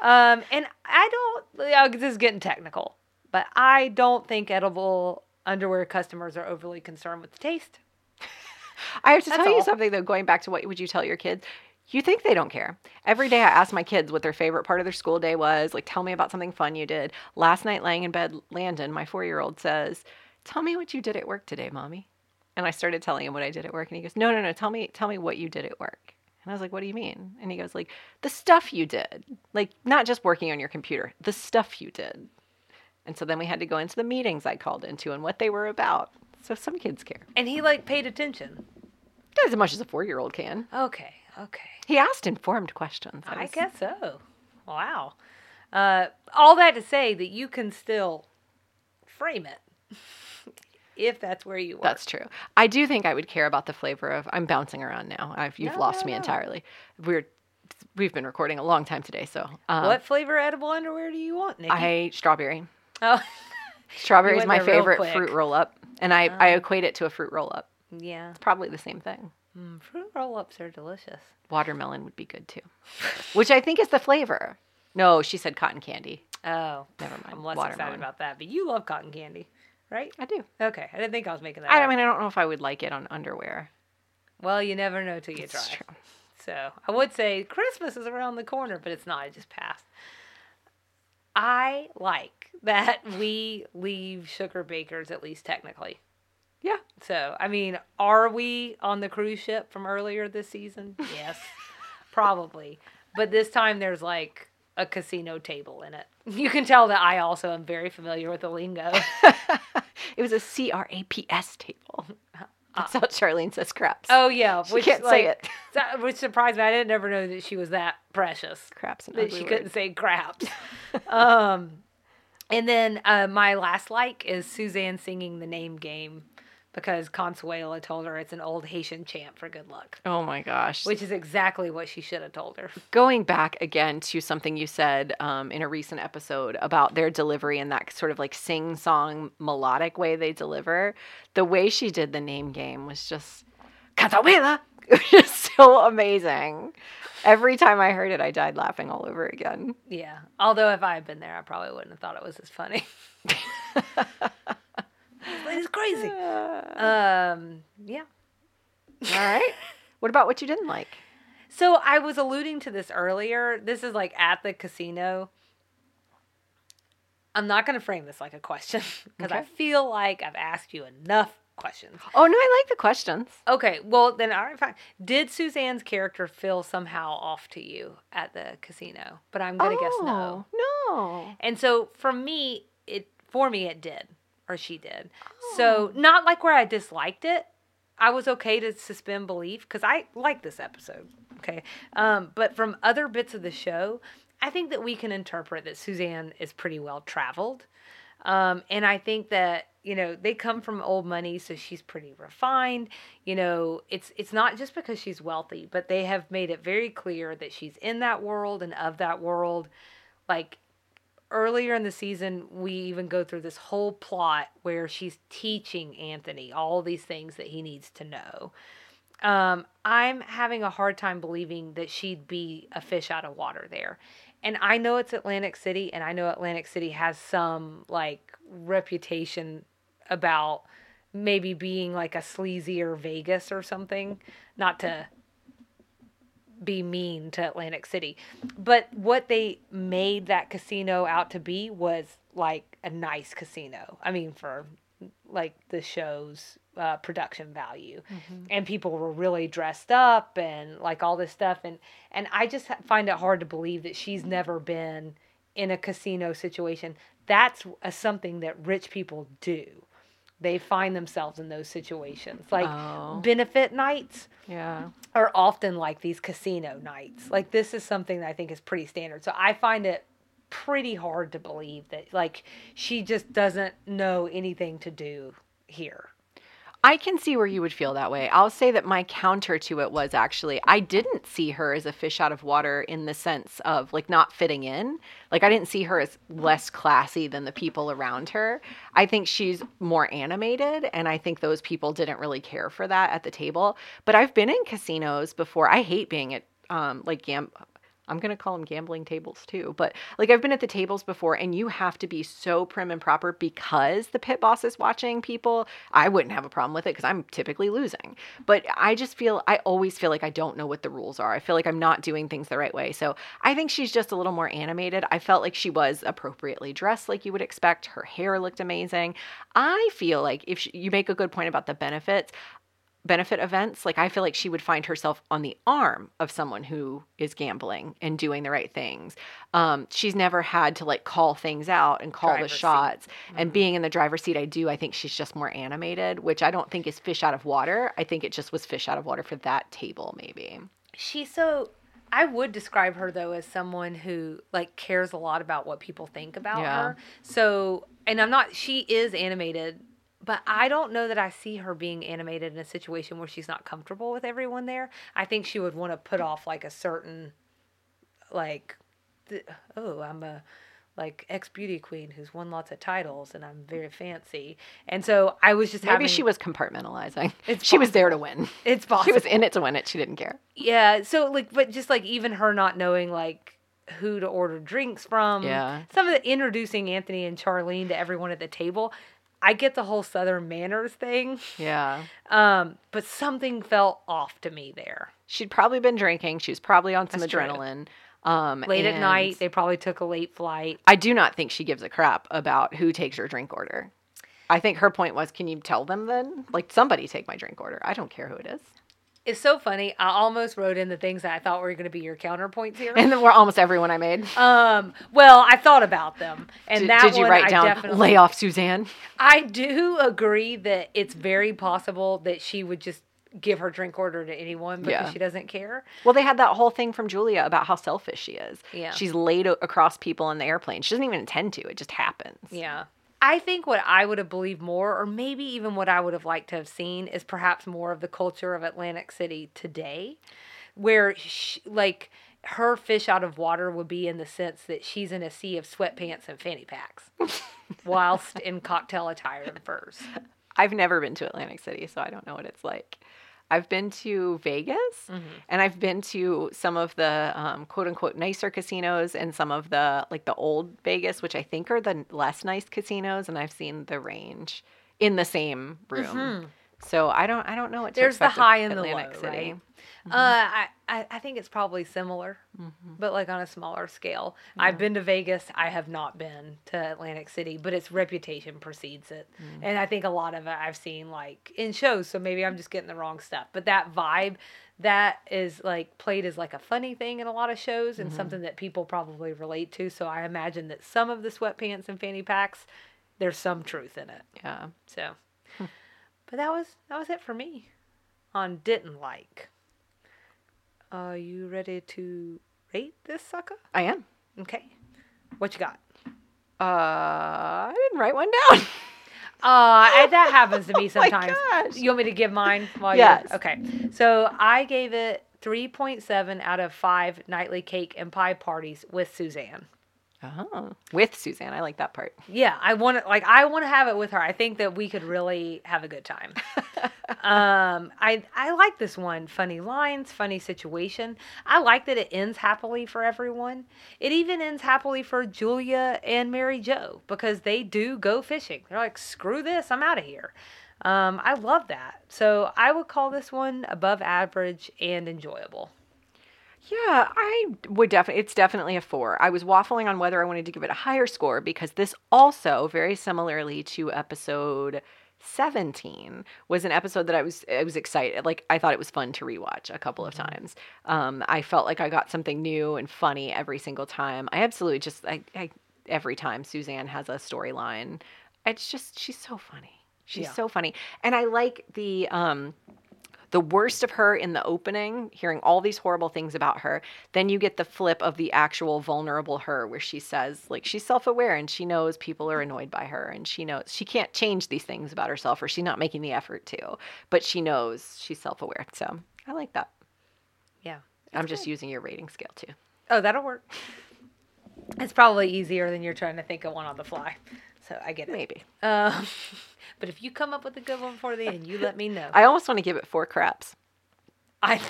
Um, and I don't. Yeah, this is getting technical, but I don't think edible underwear customers are overly concerned with the taste. [LAUGHS] I have to That's tell you all. something though. Going back to what would you tell your kids? You think they don't care. Every day I ask my kids what their favorite part of their school day was. Like, tell me about something fun you did. Last night, laying in bed, Landon, my four year old, says, Tell me what you did at work today, mommy. And I started telling him what I did at work. And he goes, No, no, no, tell me, tell me what you did at work. And I was like, What do you mean? And he goes, like, the stuff you did. Like, not just working on your computer, the stuff you did. And so then we had to go into the meetings I called into and what they were about. So some kids care. And he like paid attention. As much as a four year old can. Okay, okay. He asked informed questions. That I was- guess so. Wow. Uh, all that to say that you can still frame it [LAUGHS] if that's where you work. That's true. I do think I would care about the flavor of. I'm bouncing around now. I've, you've No, lost no, me no. entirely. We're we've been recording a long time today, so um, what flavor edible underwear do you want, Nikki? I strawberry. oh, [LAUGHS] Strawberry is my favorite fruit roll up, and I I equate it to a fruit roll up. yeah. It's probably the same thing. Mm, fruit roll-ups are delicious. Watermelon would be good too, which I think is the flavor. No, she said cotton candy. Oh, Never mind. I'm less Watermelon. excited about that. But you love cotton candy, right? I do. Okay, I didn't think I was making that. I up. mean, I don't know if I would like it on underwear. well, you never know till you It's try. true. So I would say Christmas is around the corner, but it's not. It just passed. I like [LAUGHS] that we leave Sugarbakers at least technically. Yeah. So I mean, are we on the cruise ship from earlier this season? Yes, [LAUGHS] probably. But this time there's like a casino table in it. [LAUGHS] You can tell that I also am very familiar with the lingo. [LAUGHS] it was a C R A P S table. [LAUGHS] That's how Charlene says craps. Oh yeah, She can't say it. that- which surprised me. I didn't never know that she was that precious. Craps and that she words. couldn't say craps. um, and then uh, my last like is Suzanne singing the name game because Consuela told her it's an old Haitian chant for good luck, Oh my gosh. which is exactly what she should have told her. Going back again to something you said um, in a recent episode about their delivery and that sort of like sing song melodic way they deliver, the way she did the name game was just Catahuela. [LAUGHS] It was just so amazing. Every time I heard it, I died laughing all over again. Yeah. Although if I had been there, I probably wouldn't have thought it was as funny. [LAUGHS] it's crazy. Um, yeah. All right. [LAUGHS] What about what you didn't like? So I was alluding to this earlier. This is like at the casino. I'm not going to frame this like a question [LAUGHS] because I feel like I've asked you enough questions. Oh no, I like the questions. Okay, well then, all right, fine. Did Suzanne's character feel somehow off to you at the casino? But I'm gonna guess no. Oh, No. And so for me, it for me it did, or she did. So not like where I disliked it. I was okay to suspend belief because I like this episode. Okay, um, but from other bits of the show, I think that we can interpret that Suzanne is pretty well traveled. Um, and I think that you know they come from old money, so she's pretty refined. You know, it's it's not just because she's wealthy, but they have made it very clear that she's in that world and of that world. Like earlier in the season, we even go through this whole plot where she's teaching Anthony all these things that he needs to know. Um, I'm having a hard time believing that she'd be a fish out of water there. And I know it's Atlantic City, and I know Atlantic City has some like reputation about maybe being like a sleazier Vegas or something. Not to be mean to Atlantic City. But what they made that casino out to be was like a nice casino. I mean, for like the show's uh, production value, and people were really dressed up and like all this stuff. And and I just find it hard to believe that she's never been in a casino situation. That's a, something that rich people do. They find themselves in those situations. Like Oh. benefit nights Yeah. are often like these casino nights. Like this is something that I think is pretty standard. So I find it pretty hard to believe that like she just doesn't know anything to do here. I can see where you would feel that way. I'll say that my counter to it was actually I didn't see her as a fish out of water in the sense of like not fitting in. Like I didn't see her as less classy than the people around her. I think she's more animated and I think those people didn't really care for that at the table. But I've been in casinos before. I hate being at um like gam I'm going to call them gambling tables too. But like I've been at the tables before and you have to be so prim and proper because the pit boss is watching people. I wouldn't have a problem with it because I'm typically losing. But I just feel, I always feel like I don't know what the rules are. I feel like I'm not doing things the right way. So I think she's just a little more animated. I felt like she was appropriately dressed like you would expect. Her hair looked amazing. I feel like if she, you make a good point about the benefits, benefit events, like I feel like she would find herself on the arm of someone who is gambling and doing the right things. Um, she's never had to like call things out and call Driver's the shots. And being in the driver's seat, I do. I think she's just more animated, which I don't think is fish out of water. I think it just was fish out of water for that table, maybe. She's so I would describe her though as someone who like cares a lot about what people think about Yeah. her. So, and I'm not she is animated, but I don't know that I see her being animated in a situation where she's not comfortable with everyone there. I think she would want to put off like a certain like th- oh, I'm a like ex beauty queen who's won lots of titles and I'm very fancy. And so I was just Maybe having she was compartmentalizing. It's she was there to win. it's possible [LAUGHS] She was in it to win it. She didn't care. Yeah, so like, but just like even her not knowing like who to order drinks from. Yeah. Some of the introducing Anthony and Charlene to everyone at the table. I get the whole Southern manners thing, Yeah. [LAUGHS] um, but something felt off to me there. She'd probably been drinking. She was probably on some That's true. adrenaline. Um, Late at night, they probably took a late flight. I do not think she gives a crap about who takes her drink order. I think her point was, can you tell them then? Like somebody take my drink order. I don't care who it is. It's so funny. I almost wrote in the things that I thought were going to be your counterpoints here. And then we're almost everyone I made. um, well, I thought about them, and did, that did you one write I down lay off Suzanne? I do agree that it's very possible that she would just give her drink order to anyone because Yeah. she doesn't care. Well, they had that whole thing from Julia about how selfish she is. Yeah. She's laid across people on the airplane. She doesn't even intend to. It just happens. Yeah. I think what I would have believed more, or maybe even what I would have liked to have seen, is perhaps more of the culture of Atlantic City today, where, sh like, her fish out of water would be in the sense that she's in a sea of sweatpants and fanny packs, [LAUGHS] whilst in cocktail attire and furs. I've never been to Atlantic City, so I don't know what it's like. I've been to Vegas and I've been to some of the um, quote unquote nicer casinos and some of the like the old Vegas, which I think are the less nice casinos, and I've seen the range in the same room. So I don't I don't know what to There's the high and the Atlantic low, City. right? Mm-hmm. Uh, I, I I think it's probably similar, mm-hmm. but like on a smaller scale. I've been to Vegas. I have not been to Atlantic City, but its reputation precedes it, mm. and I think a lot of it I've seen like in shows. So maybe I'm just getting the wrong stuff. But that vibe, that is like played as like a funny thing in a lot of shows and mm-hmm. something that people probably relate to. So I imagine that some of the sweatpants and fanny packs, there's some truth in it. Yeah. So, but that was that was it for me on didn't like. Are you ready to rate this sucker? I am. Okay, what you got? Uh, I didn't write one down. [LAUGHS] Uh, that happens to me [LAUGHS] Oh my sometimes. gosh. You want me to give mine while Yes. you're okay? So I gave it three point seven out of five nightly cake and pie parties with Suzanne. Oh, with Suzanne. I like that part. Yeah, I want to like I want to have it with her. I think that we could really have a good time. [LAUGHS] um, I I like this one. Funny lines, funny situation. I like that it ends happily for everyone. It even ends happily for Julia and Mary Jo because they do go fishing. They're like, screw this, I'm out of here. Um, I love that. So I would call this one above average and enjoyable. Yeah, I would definitely. It's definitely a four. I was waffling on whether I wanted to give it a higher score because this also, very similarly to episode 17, was an episode that I was I was excited. Like I thought it was fun to rewatch a couple of times. Um, I felt like I got something new and funny every single time. I absolutely just I, I every time Suzanne has a storyline, it's just she's so funny. She's Yeah. so funny. And I like the um the worst of her in the opening, hearing all these horrible things about her. Then you get the flip of the actual vulnerable her where she says like she's self-aware and she knows people are annoyed by her and she knows she can't change these things about herself or she's not making the effort to, but she knows she's self-aware. So, I like that. Yeah. I'm just using your rating scale too. Oh, that'll work. It's probably easier than you're trying to think of one on the fly. So I get it. Maybe. Um, [LAUGHS] but if you come up with a good one for the end, you let me know. I almost want to give it four craps. I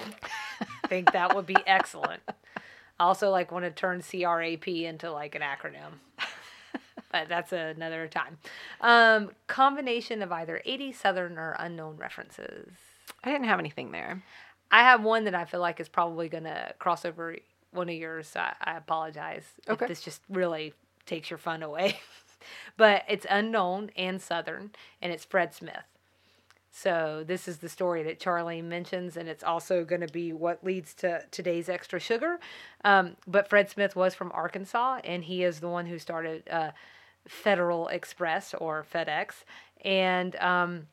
think that would be excellent. I also like want to turn CRAP into like an acronym. But that's another time. Um, combination of either 80 Southern or unknown references. I didn't have anything there. I have one that I feel like is probably going to cross over one of yours. So I, I apologize. if Okay. this just really takes your fun away. [LAUGHS] but it's unknown and Southern, and it's Fred Smith. So this is the story that Charlene mentions, and it's also going to be what leads to today's extra sugar. Um, but Fred Smith was from Arkansas, and he is the one who started uh, Federal Express or FedEx, and um,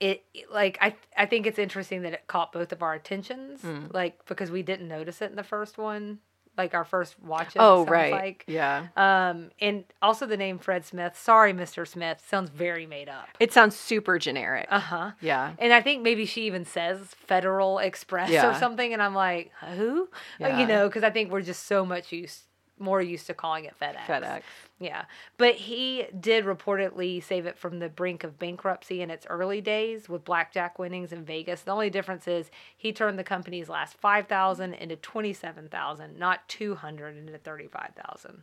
it like I I think it's interesting that it caught both of our attentions, like because we didn't notice it in the first one, like our first watch. Oh, right. Like. Yeah. Um, and also the name Fred Smith. Sorry, Mr. Smith. Sounds very made up. It sounds super generic. Uh huh. yeah. And I think maybe she even says Federal Express or something, and I'm like, who? Uh, Yeah. You know, because I think we're just so much used, more used to calling it FedEx. FedEx. Yeah, but he did reportedly save it from the brink of bankruptcy in its early days with blackjack winnings in Vegas. The only difference is he turned the company's last five thousand into twenty seven thousand, not two hundred into thirty five thousand.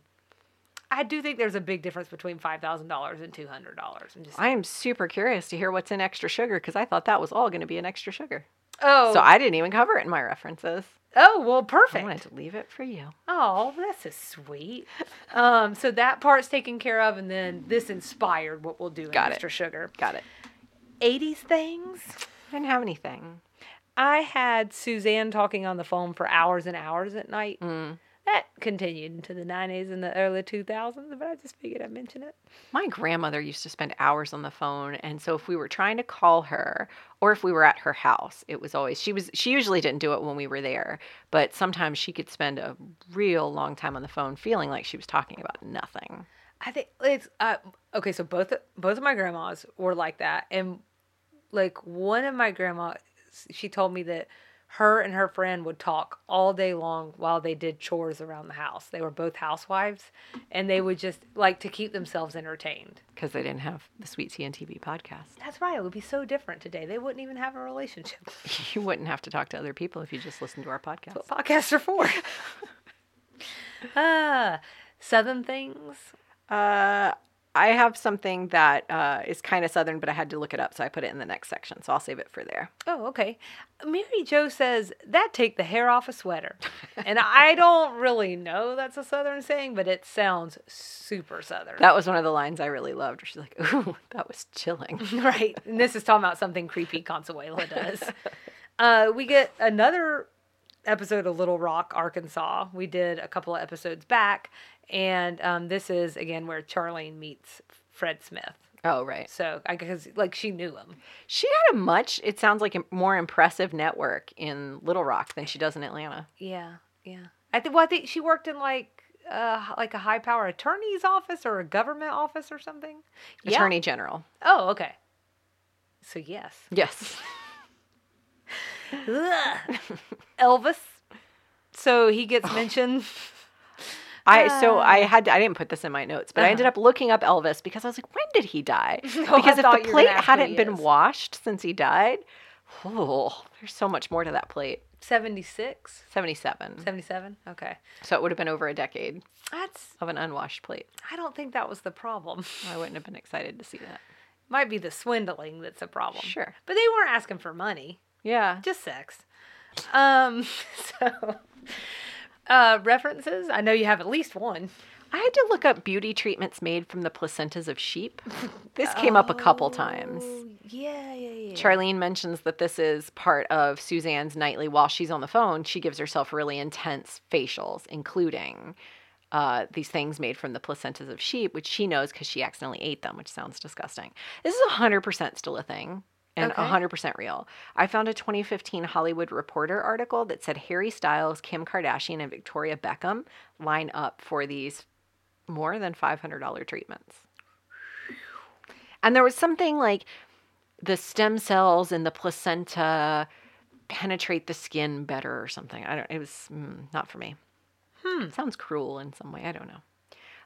I do think there's a big difference between five thousand dollars and two hundred dollars. I'm just I am super curious to hear what's in extra sugar because I thought that was all going to be an extra sugar. oh So I didn't even cover it in my references. Oh well perfect. I wanted to leave it for you. Oh, that's is sweet. Um, so that part's taken care of, and then this inspired what we'll do in Got it. extra sugar. Got it. 80s things. I didn't have anything. I had Suzanne talking on the phone for hours and hours at night. Mm. That continued into the 90s and the early 2000s, but I just figured I'd mention it. My grandmother used to spend hours on the phone, and so if we were trying to call her or if we were at her house, it was always she was she usually didn't do it when we were there, but sometimes she could spend a real long time on the phone feeling like she was talking about nothing. I think it's uh, okay. So both both of my grandmas were like that, and like one of my grandmas, she told me that her and her friend would talk all day long while they did chores around the house. They were both housewives, and they would just like to keep themselves entertained. Because they didn't have the Sweet Tea and TV podcast. That's right. It would be so different today. They wouldn't even have a relationship. [LAUGHS] You wouldn't have to talk to other people if you just listened to our podcast. what podcasts are for. [LAUGHS] ah, Southern things. Uh, I have something that uh, is kind of southern, but I had to look it up, so I put it in the next section. So I'll save it for there. Oh, okay. Mary Jo says that take the hair off a sweater. and I don't really know that's a southern saying, but it sounds super southern. That was one of the lines I really loved. Where she's like, "Ooh, [LAUGHS] that was chilling." [LAUGHS] right. And this is talking about something creepy Consuela does. uh, we get another episode of Little Rock, Arkansas. We did a couple of episodes back. And um, this is, again, where Charlene meets Fred Smith. Oh, right. So I guess, like, she knew him. She had a much, it sounds like a more impressive network in Little Rock than she does in Atlanta. Yeah, yeah. I think. Well, I think she worked in like, uh, like a high power attorney's office or a government office or something. Yeah. Attorney General. Oh, okay. So yes, Yes. [LAUGHS] Elvis. So he gets mentioned. [LAUGHS] I so I Ah. had to, I didn't put this in my notes, but I ended up looking up Elvis because I was like, when did he die? [LAUGHS] Oh, I because if the plate gonna ask who hadn't been washed since he died, oh, there's so much more to that plate. 76, 77. 77. Okay, So it would have been over a decade that's. of an unwashed plate. I don't think that was the problem. [LAUGHS] I wouldn't have been excited to see that. Might be the swindling that's a problem. Sure. But they weren't asking for money. Yeah. just sex. Um, [LAUGHS] so uh, references. I know you have at least one. I had to look up beauty treatments made from the placentas of sheep. [LAUGHS] This came up a couple times. Oh, Yeah, yeah, yeah. Charlene mentions that this is part of Suzanne's nightly while she's on the phone, she gives herself really intense facials, including uh, these things made from the placentas of sheep, which she knows because she accidentally ate them, which sounds disgusting. This is 100% still a thing and Okay. 100% real. I found a 2015 Hollywood Reporter article that said Harry Styles, Kim Kardashian, and Victoria Beckham line up for these more than $500 treatments. And there was something like the stem cells in the placenta penetrate the skin better or something. I don't. It was mm, not for me. Hmm. Sounds cruel in some way. I don't know.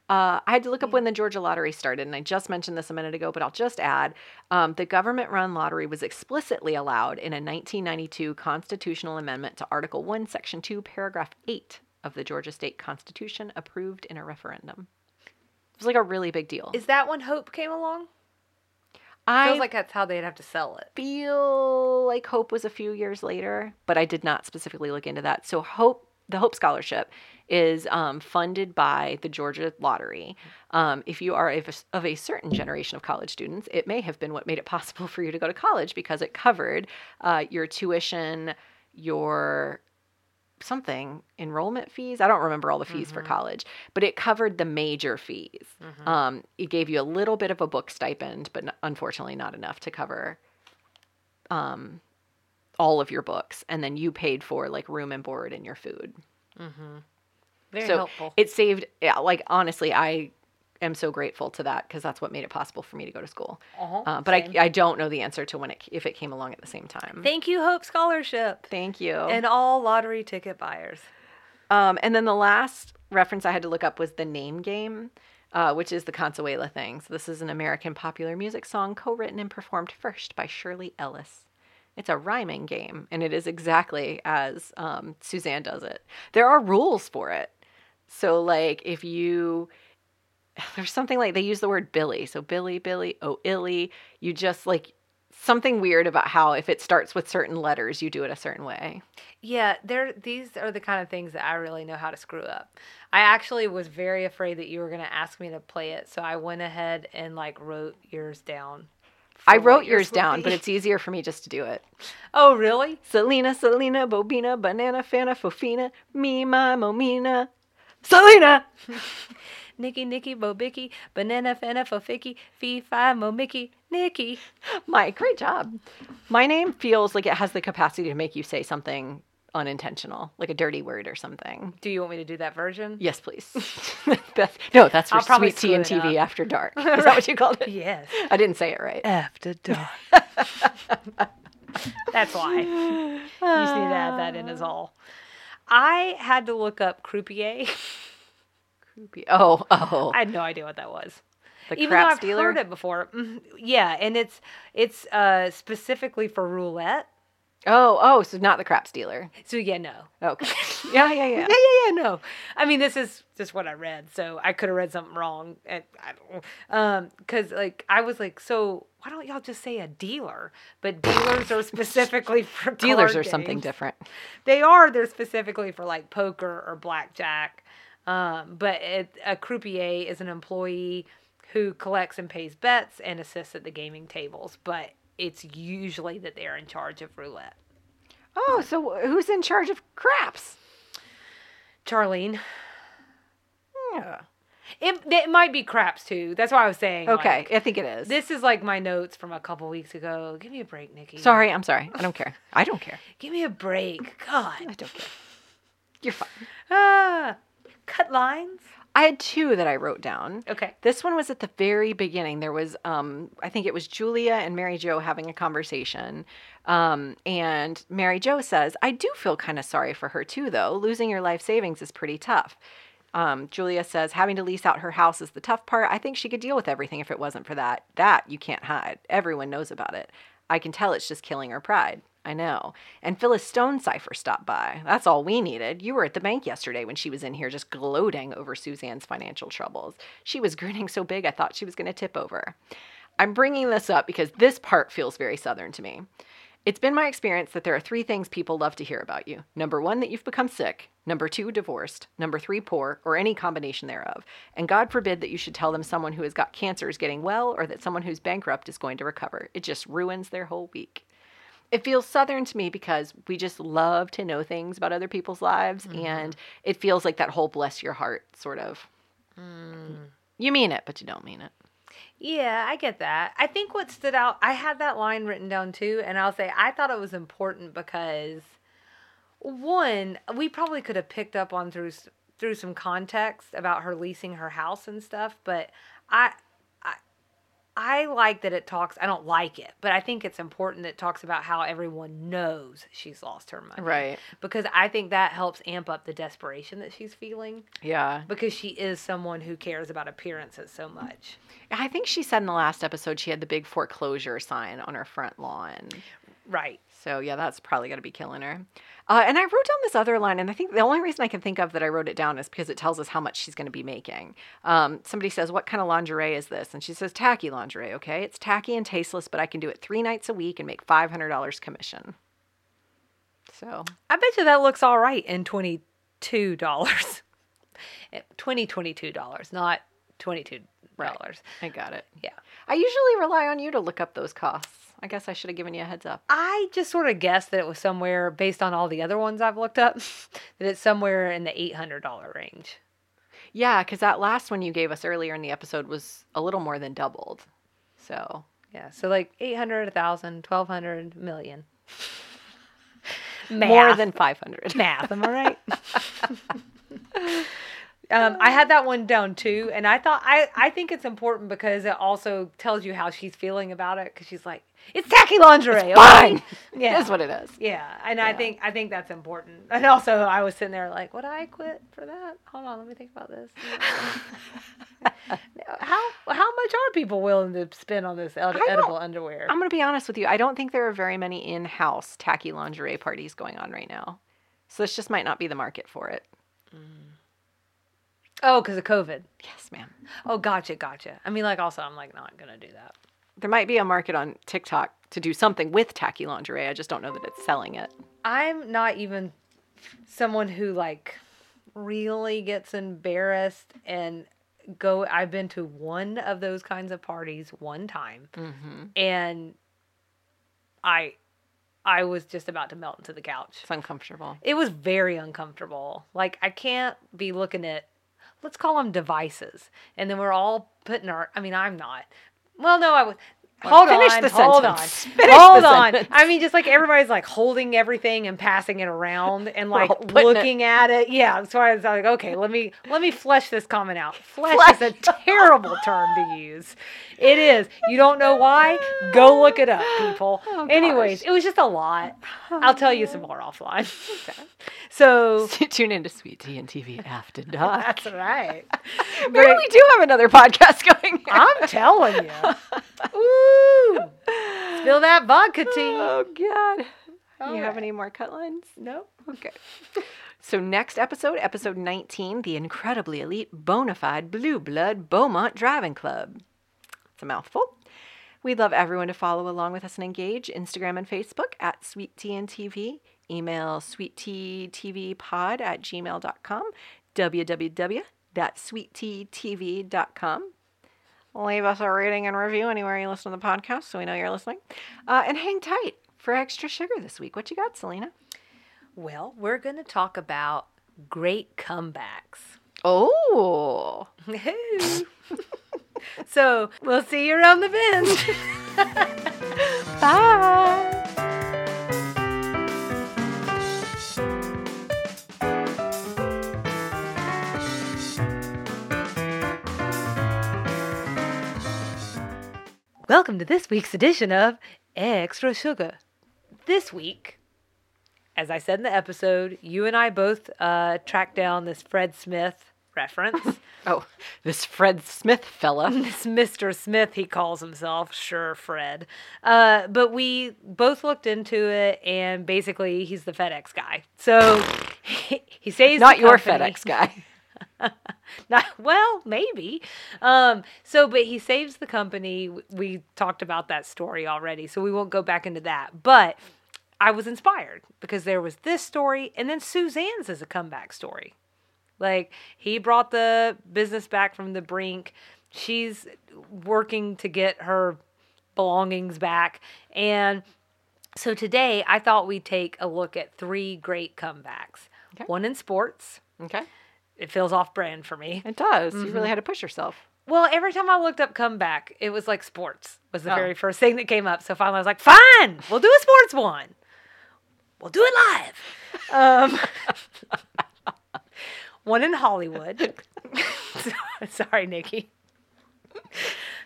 Uh, I had to look up when the Georgia lottery started, and I just mentioned this a minute ago, but I'll just add um, the government run lottery was explicitly allowed in a 1992 constitutional amendment to Article 1, Section 2, Paragraph 8 of the Georgia State Constitution, approved in a referendum. It was like a really big deal. Is that when Hope came along? I Feels like that's how they'd have to sell it. feel like Hope was a few years later, but I did not specifically look into that. So Hope, the Hope Scholarship, is um, funded by the Georgia Lottery. Um, if you are of a, of a certain generation of college students, it may have been what made it [LAUGHS] possible for you to go to college because it covered uh, your tuition, your something enrollment fees. I don't remember all the fees for college, but it covered the major fees. Um, it gave you a little bit of a book stipend, but n- unfortunately not enough to cover um, all of your books. And then you paid for like room and board and your food. Very so helpful. it saved. Yeah, like honestly, I am so grateful to that because that's what made it possible for me to go to school. Uh-huh, Uh, but I. I don't know the answer to when it if it came along at the same time. Thank you, Hope Scholarship, Thank you. and all lottery ticket buyers. Um, and then the last reference I had to look up was the name game, uh, which is the Consuela thing. So this is an American popular music song co-written and performed first by Shirley Ellis. It's a rhyming game, and it is exactly as um, Suzanne does it. There are rules for it. So, like, if you [SIGHS] there's something like they use the word Billy, so Billy, Billy, oh illy. You just like something weird about how if it starts with certain letters, you do it a certain way. Yeah, there. These are the kind of things that I really know how to screw up. I actually was very afraid that you were going to ask me to play it, so I went ahead and like wrote yours down. I wrote yours down, but it's easier for me just to do it. [LAUGHS] Oh, really? Selena, Selena, Bobina, Banana, Fana, Fofina, me, my, Momina, Selena. Nicky, Nicky, Bobicky, Banana, Fana, Foficky, Fee, Fi, Mo, Mickey, Nicky. Mike, great job. My name feels like it has the capacity to make you say something unintentional, like a dirty word or something. Do you want me to do that version? Yes, please. [LAUGHS] Beth, no, that's for I'll probably Sweet Tea and TV up. After Dark. [LAUGHS] Is that what you called it? Yes. I didn't say it right. After [LAUGHS] dark. That's why. You just need to add that in as all. I had to look up croupier. Croupier. Oh, oh. I had no idea what that was. the Even crap though I've stealer. heard it before. Mhm. Yeah, and it's it's uh specifically for roulette. Oh, oh, so not the crap stealer. So yeah, no. Okay. [LAUGHS] yeah, yeah, yeah. Yeah, yeah, yeah, no. I mean, this is just what I read, so I could have read something wrong. And I don't, um, because like I was like, so why don't y'all just say a dealer? But dealers are specifically [LAUGHS] for Dealers are something different. They are. They're specifically for like poker or blackjack. Um, but it, a croupier is an employee who collects and pays bets and assists at the gaming tables. But it's usually that they're in charge of roulette. Oh, so who's in charge of craps? Charlene. Yeah. It, it might be craps too. That's why I was saying. Okay, like, I think it is. this is like my notes from a couple weeks ago. Give me a break, Nikki. Sorry, I'm sorry. I don't care. I don't care. [LAUGHS] Give me a break. God. I don't care. You're fine. Ah. Cut lines. I had two that I wrote down. Okay. This one was at the very beginning. There was, um, I think it was Julia and Mary Jo having a conversation. Um, and Mary Jo says, I do feel kind of sorry for her too, though. Losing your life savings is pretty tough. Um, Julia says, having to lease out her house is the tough part. I think she could deal with everything if it wasn't for that. That you can't hide. Everyone knows about it. I can tell it's just killing her pride. I know. And Phyllis Stone Cipher stopped by. That's all we needed. You were at the bank yesterday when she was in here just gloating over Suzanne's financial troubles. She was grinning so big I thought she was going to tip over. I'm bringing this up because this part feels very Southern to me. It's been my experience that there are three things people love to hear about you. Number one, that you've become sick. Number two, divorced. Number three, poor, or any combination thereof. And God forbid that you should tell them someone who has got cancer is getting well or that someone who's bankrupt is going to recover. It just ruins their whole week. It feels southern to me because we just love to know things about other people's lives, mm-hmm. and it feels like that whole bless your heart sort of. Mm. You mean it, but you don't mean it. Yeah, I get that. I think what stood out, I had that line written down too, and I'll say I thought it was important because one, we probably could have picked up on through through some context about her leasing her house and stuff, but I I like that it talks. I don't like it, but I think it's important that it talks about how everyone knows she's lost her money. Right. Because I think that helps amp up the desperation that she's feeling Yeah. because she is someone who cares about appearances so much. I think she said in the last episode she had the big foreclosure sign on her front lawn. Right. So yeah, that's probably going to be killing her. Uh, and I wrote down this other line, and I think the only reason I can think of that I wrote it down is because it tells us how much she's going to be making. Um, somebody says, "What kind of lingerie is this?" And she says, "Tacky lingerie." Okay, it's tacky and tasteless, but I can do it three nights a week and make five hundred dollars commission. So I bet you that looks all right in [LAUGHS] twenty two dollars. Twenty twenty two dollars, not twenty two dollars. I got it. Yeah. I usually rely on you to look up those costs. I guess I should have given you a heads up. I just sort of guessed that it was somewhere based on all the other ones I've looked up, [LAUGHS] that it's somewhere in the eight hundred dollar range. Yeah, because that last one you gave us earlier in the episode was a little more than doubled. So Yeah, so like 800, 1,000, 1,200, million. Math. more than five hundred. math. Am I right? [LAUGHS] [LAUGHS] um, I had that one down too, and I thought I I think it's important because it also tells you how she's feeling about it. Because she's like, it's tacky lingerie. okay?" Fine. [LAUGHS] Yeah. that's what it is. Yeah, and I think I think that's important. And also, I was sitting there like, would I quit for that? Hold on, let me think about this. [LAUGHS] how how much are people willing to spend on this ed- edible underwear? I'm going to be honest with you. I don't think there are very many in-house tacky lingerie parties going on right now. So this just might not be the market for it. Oh, because of COVID. Yes, ma'am. Oh, gotcha, gotcha. I mean, like, also, I'm like not gonna do that. There might be a market on TikTok to do something with tacky lingerie. I just don't know that it's selling it. I'm not even someone who like really gets embarrassed and go I've been to one of those kinds of parties one time Mm-hmm. and I I was just about to melt into the couch. It's uncomfortable. It was very uncomfortable. Like I can't be looking at let's call them devices. And then we're all putting our I mean I'm not. Well no I was Hold finish on, the hold sentence. on, [LAUGHS] Finish hold on. sentence. I mean, just like everybody's like holding everything and passing it around and like putting it- looking at it. Yeah, so I was like, okay, let me let me flesh this comment out. Flesh, Flesh. is a [LAUGHS] terrible term to use. It is. You don't know why? Go look it up, people. [GASPS] Oh, Anyways, it was just a lot. Oh, I'll tell you some more offline. [LAUGHS] so Tune into Sweet Tea and TV after dark. that's right. Maybe we do have another podcast going. I'm telling you. Ooh. Spill that vodka tea. Oh God. All you have any more cut lines? No. Okay. [LAUGHS] So next episode, episode 19, the incredibly elite bona fide blue blood Beaumont Driving Club. It's a mouthful. We'd love everyone to follow along with us and engage Instagram and Facebook at Sweet Tea and TV. Email sweetteatvpod at gmail.com, www.sweetteatv.com. Leave us a rating and review anywhere you listen to the podcast so we know you're listening. Uh, and hang tight for extra sugar this week. What you got, Selena? Well, we're going to talk about great comebacks. Oh. [LAUGHS] so we'll see you around the bend. [LAUGHS] Bye. Welcome to this week's edition of Extra Sugar. This week, as I said in the episode, you and I both uh, tracked down this Fred Smith reference. [LAUGHS] [LAUGHS] Oh, this Fred Smith fella. [LAUGHS] this Mr. Smith, he calls himself. Sure, Fred. Uh, but we both looked into it, and basically, he's the FedEx guy. So he, he saves Not your company. FedEx guy. Not, well, maybe. Um, so, but he saves the company. We talked about that story already, so we won't go back into that. But I was inspired because there was this story, and then Suzanne's is a comeback story. Like he brought the business back from the brink. She's working to get her belongings back, and So today I thought we'd take a look at three great comebacks. Okay. One in sports. Okay. It feels off brand for me. It does. You really had to push yourself. Well, every time I looked up comeback, it was like sports was the Oh. very first thing that came up. So finally I was like, fine, we'll do a sports one. We'll do it live. Um, [LAUGHS] one in Hollywood. [LAUGHS] Sorry, Nikki.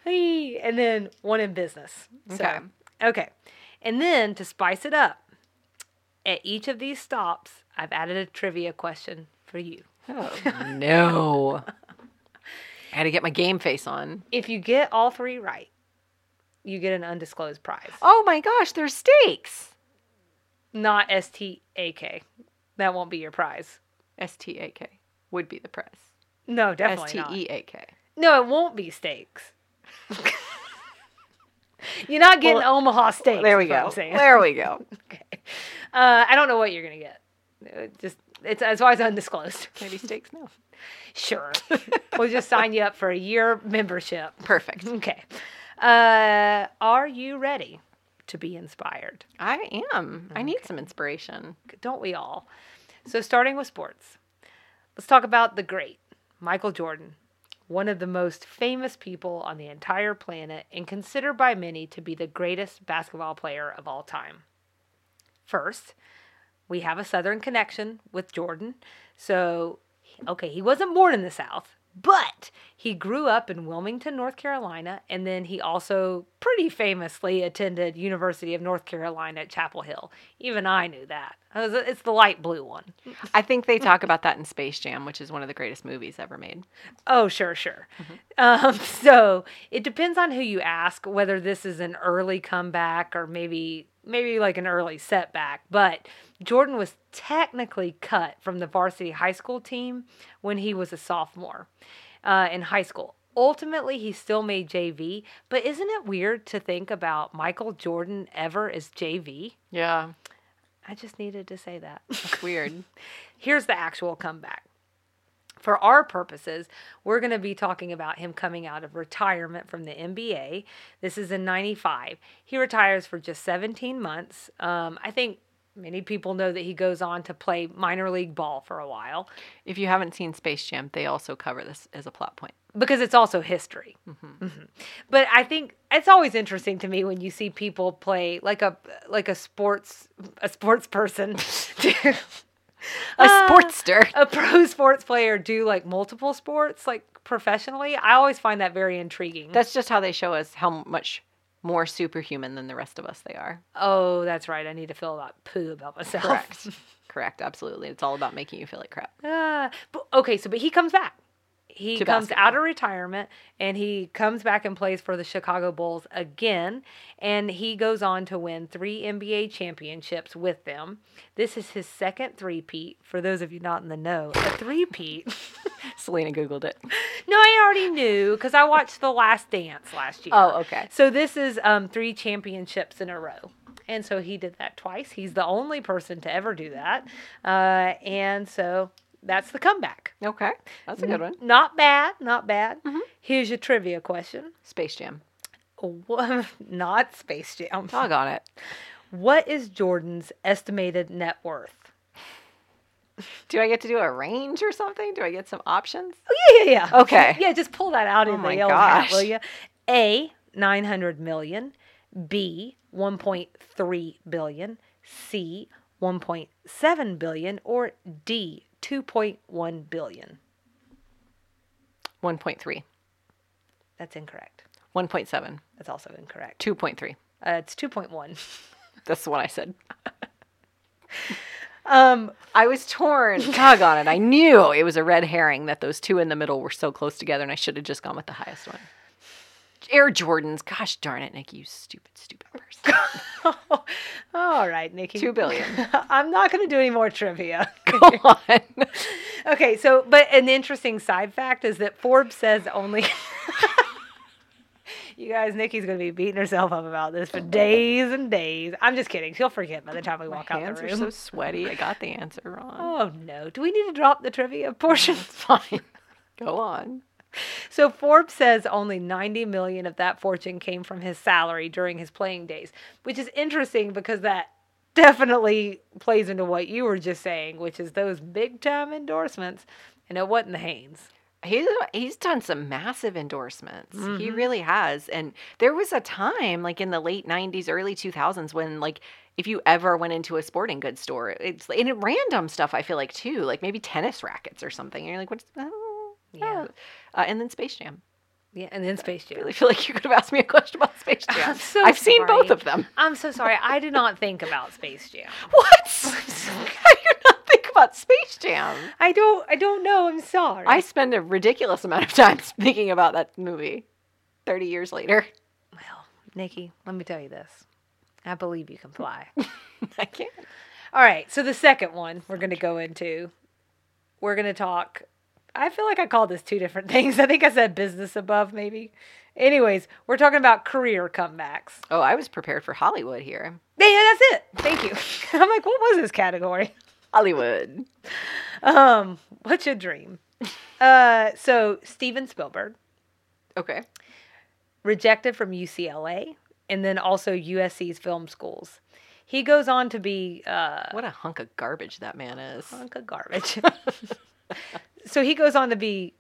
And then one in business. So, Okay. okay. And then to spice it up, at each of these stops, I've added a trivia question for you. Oh, no. [LAUGHS] I had to get my game face on. If you get all three right, you get an undisclosed prize. Oh my gosh, there's stakes. Not S T A K. That won't be your prize. S T A K would be the prize. No, definitely T not. E A K. No, it won't be steaks. You're not getting Well, Omaha steaks. There we go. There we go. Okay. Uh, I don't know what you're gonna get. Uh, Just it's as always undisclosed. [LAUGHS] Maybe stakes now. Sure. we'll just sign you up for a year membership. Perfect. Okay. Uh, are you ready to be inspired? I am. I need some inspiration. Don't we all? So, starting with sports, let's talk about the great Michael Jordan, one of the most famous people on the entire planet and considered by many to be the greatest basketball player of all time. First, we have a Southern connection with Jordan. So, okay, he wasn't born in the South, but he grew up in Wilmington, North Carolina, and then he also pretty famously attended University of North Carolina at Chapel Hill. Even I knew that. It's the light blue one. I think they talk about that in Space Jam, which is one of the greatest movies ever made. Oh, sure, sure. Um, [LAUGHS] so it depends on who you ask whether this is an early comeback or maybe maybe like an early setback. But Jordan was technically cut from the varsity high school team when he was a sophomore uh, in high school. Ultimately, he still made JV, but isn't it weird to think about Michael Jordan ever as JV? Yeah. I just needed to say that. It's weird. [LAUGHS] Here's the actual comeback. For our purposes, we're going to be talking about him coming out of retirement from the NBA. This is in 95. He retires for just 17 months. Um, I think many people know that he goes on to play minor league ball for a while if you haven't seen Space Jam, they also cover this as a plot point. because it's also history. Mhm. But I think it's always interesting to me when you see people play like a like a sports a sports person [LAUGHS] A Uh, sportster. a pro [LAUGHS] sports player do like multiple sports like professionally i always find that very intriguing That's just how they show us how much more superhuman than the rest of us they are. oh that's right i need to feel about poo about myself Correct. [LAUGHS] Correct. Absolutely. It's all about making you feel like crap. Ah, but, okay so but he comes back he comes basketball. out of retirement and he comes back and plays for the chicago bulls again and he goes on to win three nba championships with them this is his second three-peat for those of you not in the know a three-peat [LAUGHS] Selena Googled it. no i already knew because i watched the last dance last year Oh, okay. So this is um, three championships in a row. And so he did that twice. He's the only person to ever do that. Uh, and so that's the comeback. Okay. That's a good one. Not bad, not bad. Mhm. Here's your trivia question. Space Jam. What, [LAUGHS] not Space Jam. Doggone it. What is Jordan's estimated net worth? Do I get to do a range or something? Do I get some options? Oh, yeah, yeah, yeah. Okay. [LAUGHS] Yeah, just pull that out Oh in the yellow hat, will you? A, 900 million. B, 1.3 billion. C, 1.7 billion. Or D, 2.1 billion. 1.3. That's incorrect. 1.7. That's also incorrect. 2.3. Uh, it's 2.1. [LAUGHS] That's what I said. [LAUGHS] Um, I was torn. [LAUGHS] Doggone it. I knew it was a red herring that those two in the middle were so close together, and I should have just gone with the highest one. Air Jordans. Gosh darn it, Nikki, you stupid, stupid person. [LAUGHS] all right, Nikki. Two billion. [LAUGHS] I'm not going to do any more trivia. [LAUGHS] Go on. Okay, so but an interesting side fact is that Forbes says only. you guys, Nikki's gonna be beating herself up about this for days and days. I'm just kidding. She'll forget by the time we My walk out the room. hands are so sweaty. I got the answer wrong. Oh no! Do we need to drop the trivia portion? Fine. Go on. So Forbes says only 90 million of that fortune came from his salary during his playing days, which is interesting because that definitely plays into what you were just saying, which is those big time endorsements. And it wasn't the Hanes. He's he's done some massive endorsements. He mm-hmm. really has. And there was a time like in the late 90s, early 2000s when like if you ever went into a sporting goods store, it's and it random stuff I feel like too, like maybe tennis rackets or something. And you're like, what's Yeah. Uh, and then Space Jam. Yeah, and then Space Jam. I really feel like you could have asked me a question about Space [LAUGHS] Jam. I'm so I've seen both of them. I'm so sorry. I did not think about Space Jam. [LAUGHS] What? [LAUGHS] How do you not think about Space Jam? I don't I don't know. I'm sorry. I spend a ridiculous amount of time thinking about that movie 30 years later. well, Nikki, let me tell you this. I believe you can fly. I can't. All right, so the second one we're going to go into, we're going to talk. I feel like I called this two different [LAUGHS] things. I think I said business above, maybe. Anyways, we're talking about career comebacks. Oh, I was prepared for Hollywood here. Yeah, that's it. Thank you. [LAUGHS] I'm like, what was this category? Hollywood. Um, what's your dream? [LAUGHS] Uh, so Steven Spielberg Okay. rejected from UCLA and then also USC's film schools. He goes on to be uh, What a hunk of garbage that man is. hunk of garbage. So he goes on to be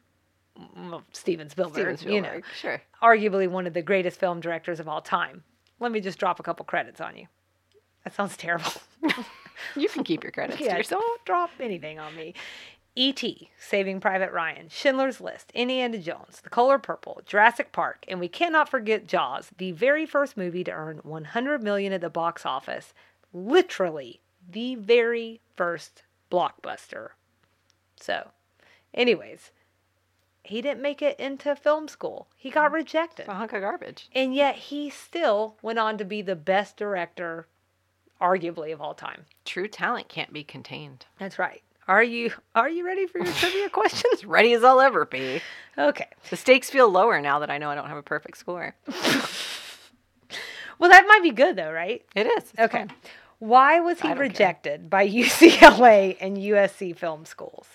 mm, well, Steven Spielberg, Steven you know, Sure. arguably one of the greatest film directors of all time. Let me just drop a couple credits on you. That sounds terrible. [LAUGHS] You can keep your credits to yeah, yourself. don't drop anything on me. E.T., Saving Private Ryan, Schindler's List, Indiana Jones, The Color Purple, Jurassic Park, and we cannot forget Jaws, the very first movie to earn 100 million at the box office. Literally, the very first blockbuster. So, anyways, he didn't make it into film school. He got mm. rejected. It's a hunk of garbage. And yet he still went on to be the best director arguably of all time. True talent can't be contained. That's right. Are you are you ready for your trivia [LAUGHS] questions? Ready as I'll ever be. Okay. The stakes feel lower now that I know I don't have a perfect score. [LAUGHS] Well, that might be good though, right? It is. It's Okay. fine. Why was he don't care. rejected by [LAUGHS] UCLA and USC film schools?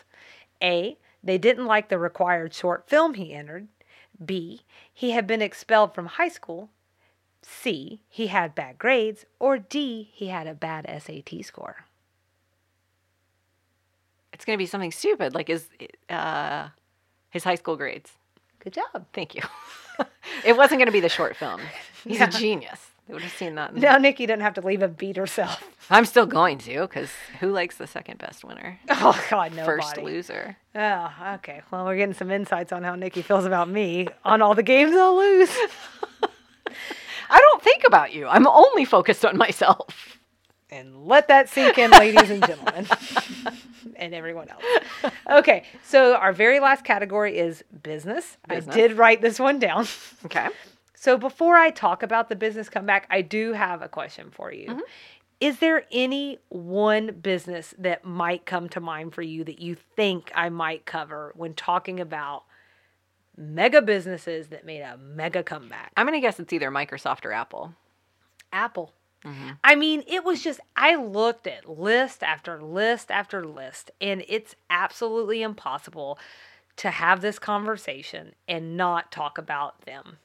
A. They didn't like the required short film he entered. B. He had been expelled from high school. C. He had bad grades. Or D. He had a bad SAT score. It's going to be something stupid like his, uh, his high school grades. Good job. Thank you. [LAUGHS] it wasn't going to be the short film. He's Yeah. a [LAUGHS] genius. They would have seen that. Now Nikki doesn't have to leave and beat herself. I'm still going to because who likes the second best winner? [LAUGHS] Oh God, nobody. First loser. Oh, okay. Well, we're getting some insights on how Nikki feels about me on all the games I'll lose. [LAUGHS] I don't think about you. I'm only focused on myself. And let that sink in, ladies and gentlemen, [LAUGHS] and everyone else. Okay, so our very last category is business. Business. I did write this one down. Okay. So before I talk about the business comeback, I do have a question for you. Mm-hmm. Is there any one business that might come to mind for you that you think I might cover when talking about mega businesses that made a mega comeback? I'm going to guess it's either Microsoft or Apple. Apple. Mm-hmm. I mean, it was just, I looked at list after list after list, and it's absolutely impossible to have this conversation and not talk about them.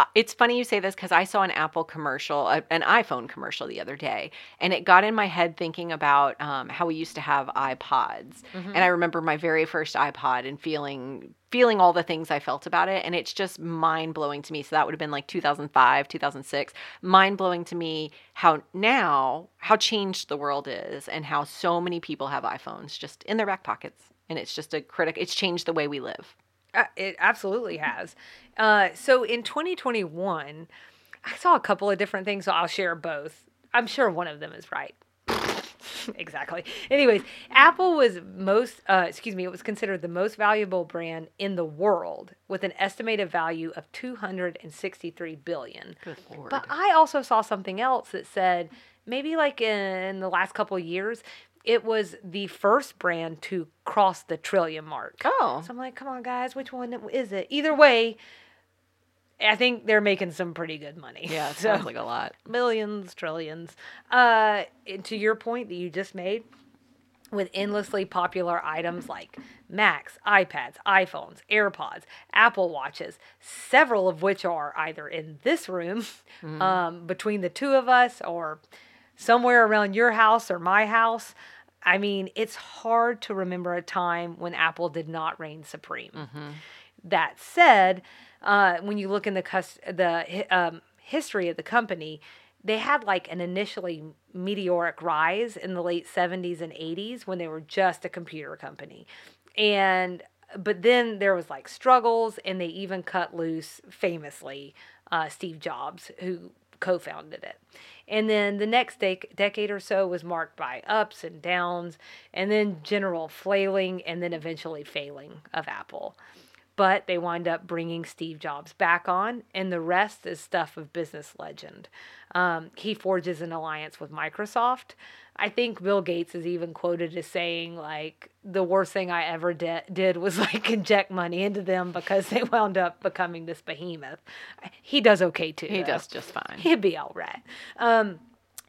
Uh, It's funny you say this because I saw an Apple commercial, uh, an iPhone commercial the other day, and it got in my head thinking about um, how we used to have iPods. And I remember my very first iPod and feeling feeling all the things I felt about it, and it's just mind blowing to me. So that would have been like 2005, 2006. Mind blowing to me how now how changed the world is, and how so many people have iPhones just in their back pockets, and it's just a critic. It's changed the way we live. Uh, It absolutely has. Uh, so in 2021, I saw a couple of different things, so I'll share both. I'm sure one of them is right. [LAUGHS] exactly. Anyways, Apple was most, uh, excuse me, it was considered the most valuable brand in the world with an estimated value of 263 billion. Good lord. But I also saw something else that said maybe like in the last couple of years, it was the first brand to cross the trillion mark. oh, So I'm like, come on, guys, which one is it? Either way, I think they're making some pretty good money. yeah, it [LAUGHS] so sounds like a lot. millions, trillions. Uh, to your point that you just made, with endlessly popular items like Macs, iPads, iPhones, AirPods, Apple Watches, several of which are either in this room um, between the two of us or somewhere around your house or my house. I mean, it's hard to remember a time when Apple did not reign supreme. That said, uh, when you look in the cus- the um, history of the company, they had like an initially meteoric rise in the late 70s and 80s when they were just a computer company. And but then there was like struggles and they even cut loose famously uh, Steve Jobs who co-founded it. And then the next dec- decade or so was marked by ups and downs and then general flailing and then eventually failing of Apple but they wind up bringing Steve Jobs back on, and the rest is stuff of business legend. Um, he forges an alliance with Microsoft. I think Bill Gates is even quoted as saying, like, the worst thing I ever de- did was [LAUGHS] like inject money into them because they wound up becoming this behemoth. He does okay too. He though. does just fine. He'd be all right. Um,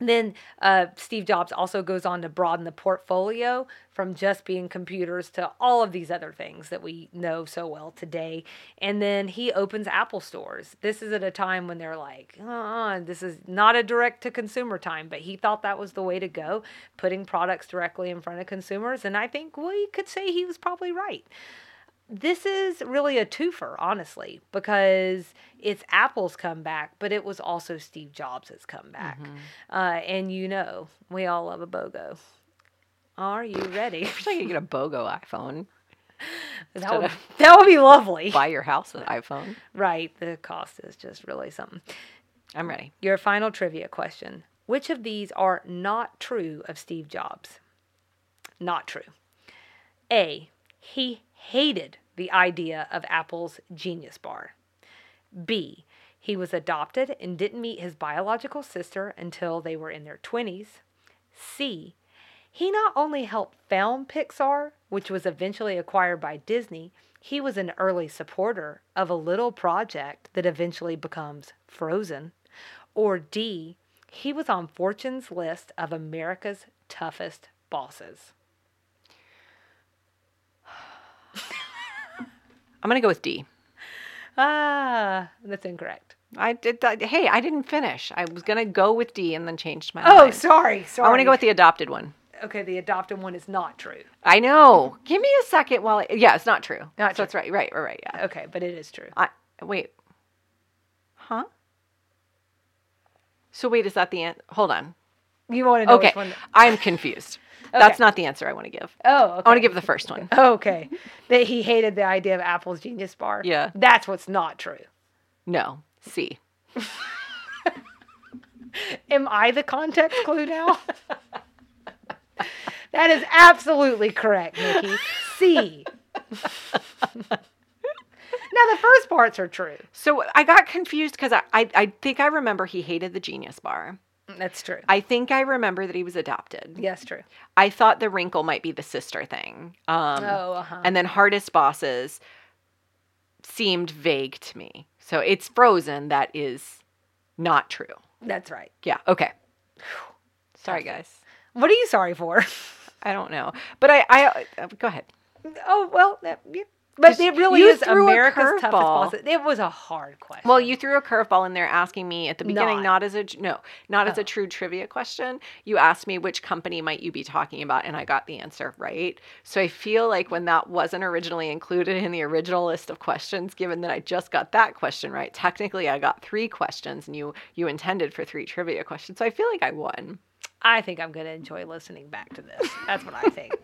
then uh, Steve Jobs also goes on to broaden the portfolio from just being computers to all of these other things that we know so well today. And then he opens Apple stores. This is at a time when they're like, uh, this is not a direct to consumer time, but he thought that was the way to go, putting products directly in front of consumers. And I think we could say he was probably right this is really a twofer, honestly, because it's Apple's comeback, but it was also Steve Jobs' comeback. Uh, and you know, we all love a BOGO. Are you ready? [LAUGHS] I wish I could get a BOGO iPhone. [LAUGHS] that, would, [LAUGHS] that would be lovely. Buy your house with an iPhone. Right, the cost is just really something. I'm ready. Your final trivia question Which of these are not true of Steve Jobs? Not true. A. He hated the idea of Apple's Genius Bar. B. He was adopted and didn't meet his biological sister until they were in their 20s. C. He not only helped found Pixar, which was eventually acquired by Disney, he was an early supporter of a little project that eventually becomes Frozen. Or D. He was on Fortune's list of America's toughest bosses. I'm gonna go with D. Ah, that's incorrect. I did. I, hey, I didn't finish. I was gonna go with D and then changed my Oh, mind. sorry, sorry. I want to go with the adopted one. Okay, the adopted one is not true. I know. Give me a second while. I, yeah, it's not true. Not so true. it's right. Right. Right. Right. Yeah. Okay, but it is true. I wait. Huh? So wait, is that the end? Hold on. You want to know Okay, which one? I'm confused. That's not the answer I want to give. Oh, okay. I want to give the first one. [LAUGHS] Okay, that he hated the idea of Apple's Genius Bar. Yeah. that's what's not true. No, C. [LAUGHS] Am I the context clue now? [LAUGHS] that is absolutely correct, Nikki. C. now the first parts are true. So I got confused because I, I I think I remember he hated the Genius Bar. That's true. I think I remember that he was adopted. yes, true. I thought the wrinkle might be the sister thing. Um, Oh, uh-huh. And then hardest bosses seemed vague to me. So it's Frozen that is not true. That's right. Yeah. Okay. Sorry, guys. [LAUGHS] What are you sorry for? I don't know, but I I uh, go ahead. oh well, that, yeah. But it really is America's toughest bosses. It was a hard question. Well, you threw a curveball in there asking me at the beginning, Not. not, as a no, not as Oh. a true trivia question. You asked me which company might you be talking about, and I got the answer right. So I feel like when that wasn't originally included in the original list of questions, given that I just got that question right, technically I got three questions, and you you intended for three trivia questions. So I feel like I won. I think I'm going to enjoy listening back to this. That's what I think.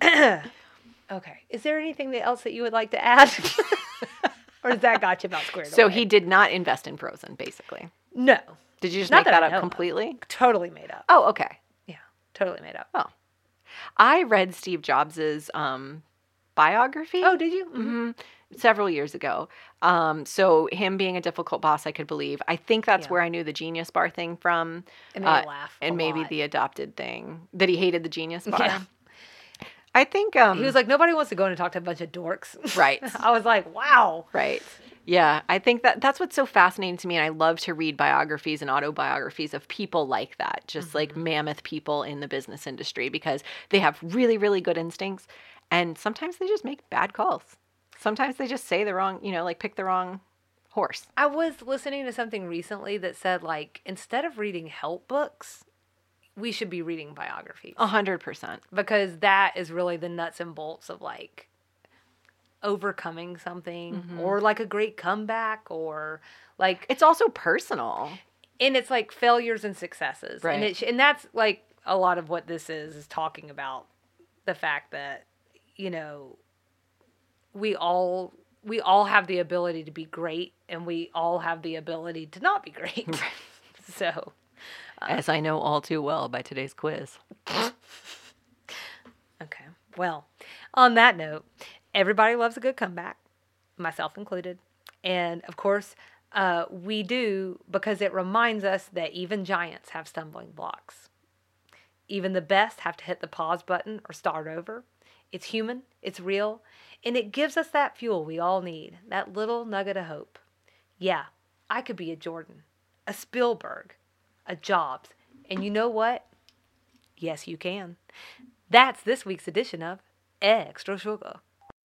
[LAUGHS] [CLEARS THROAT] okay. Is there anything else that you would like to add? [LAUGHS] or has that got you about squared So away? he did not invest in Frozen, basically. No. Did you just Not make that that, I know up of. completely? Totally made up. Oh, okay. Yeah. Totally made up. Oh, I read Steve Jobs's um, biography. Oh, did you? Mhm. hmm several years ago. Um, so him being a difficult boss, I could believe. I think that's Yeah. where I knew the Genius Bar thing from, It made uh, laugh. and a maybe lot. the adopted thing that he hated the Genius [LAUGHS] Bar. Yeah. I think um, He was like, nobody wants to go in and talk to a bunch of dorks. right, [LAUGHS] I was like, wow. right. Yeah, I think that that's what's so fascinating to me. And I love to read biographies and autobiographies of people like that, just like mammoth people in the business industry, because they have really, really good instincts. And sometimes they just make bad calls. Sometimes they just say the wrong, you know, like pick the wrong horse. I was listening to something recently that said like instead of reading help books, we should be reading biographies A hundred percent. because that is really the nuts and bolts of like overcoming something Mm-hmm. or like a great comeback or like It's also personal. and it's like failures and successes Right. and it and that's like a lot of what this is is talking about the fact that you know we all we all have the ability to be great and we all have the ability to not be great [LAUGHS] so As I know all too well by today's quiz. okay well on that note everybody loves a good comeback myself included and of course uh, we do because it reminds us that even giants have stumbling blocks Even the best have to hit the pause button or start over. It's human, it's real, and it gives us that fuel we all need, that little nugget of hope. Yeah, I could be a Jordan, a Spielberg, Jobs, and you know what? Yes, you can. That's this week's edition of Extra Sugar.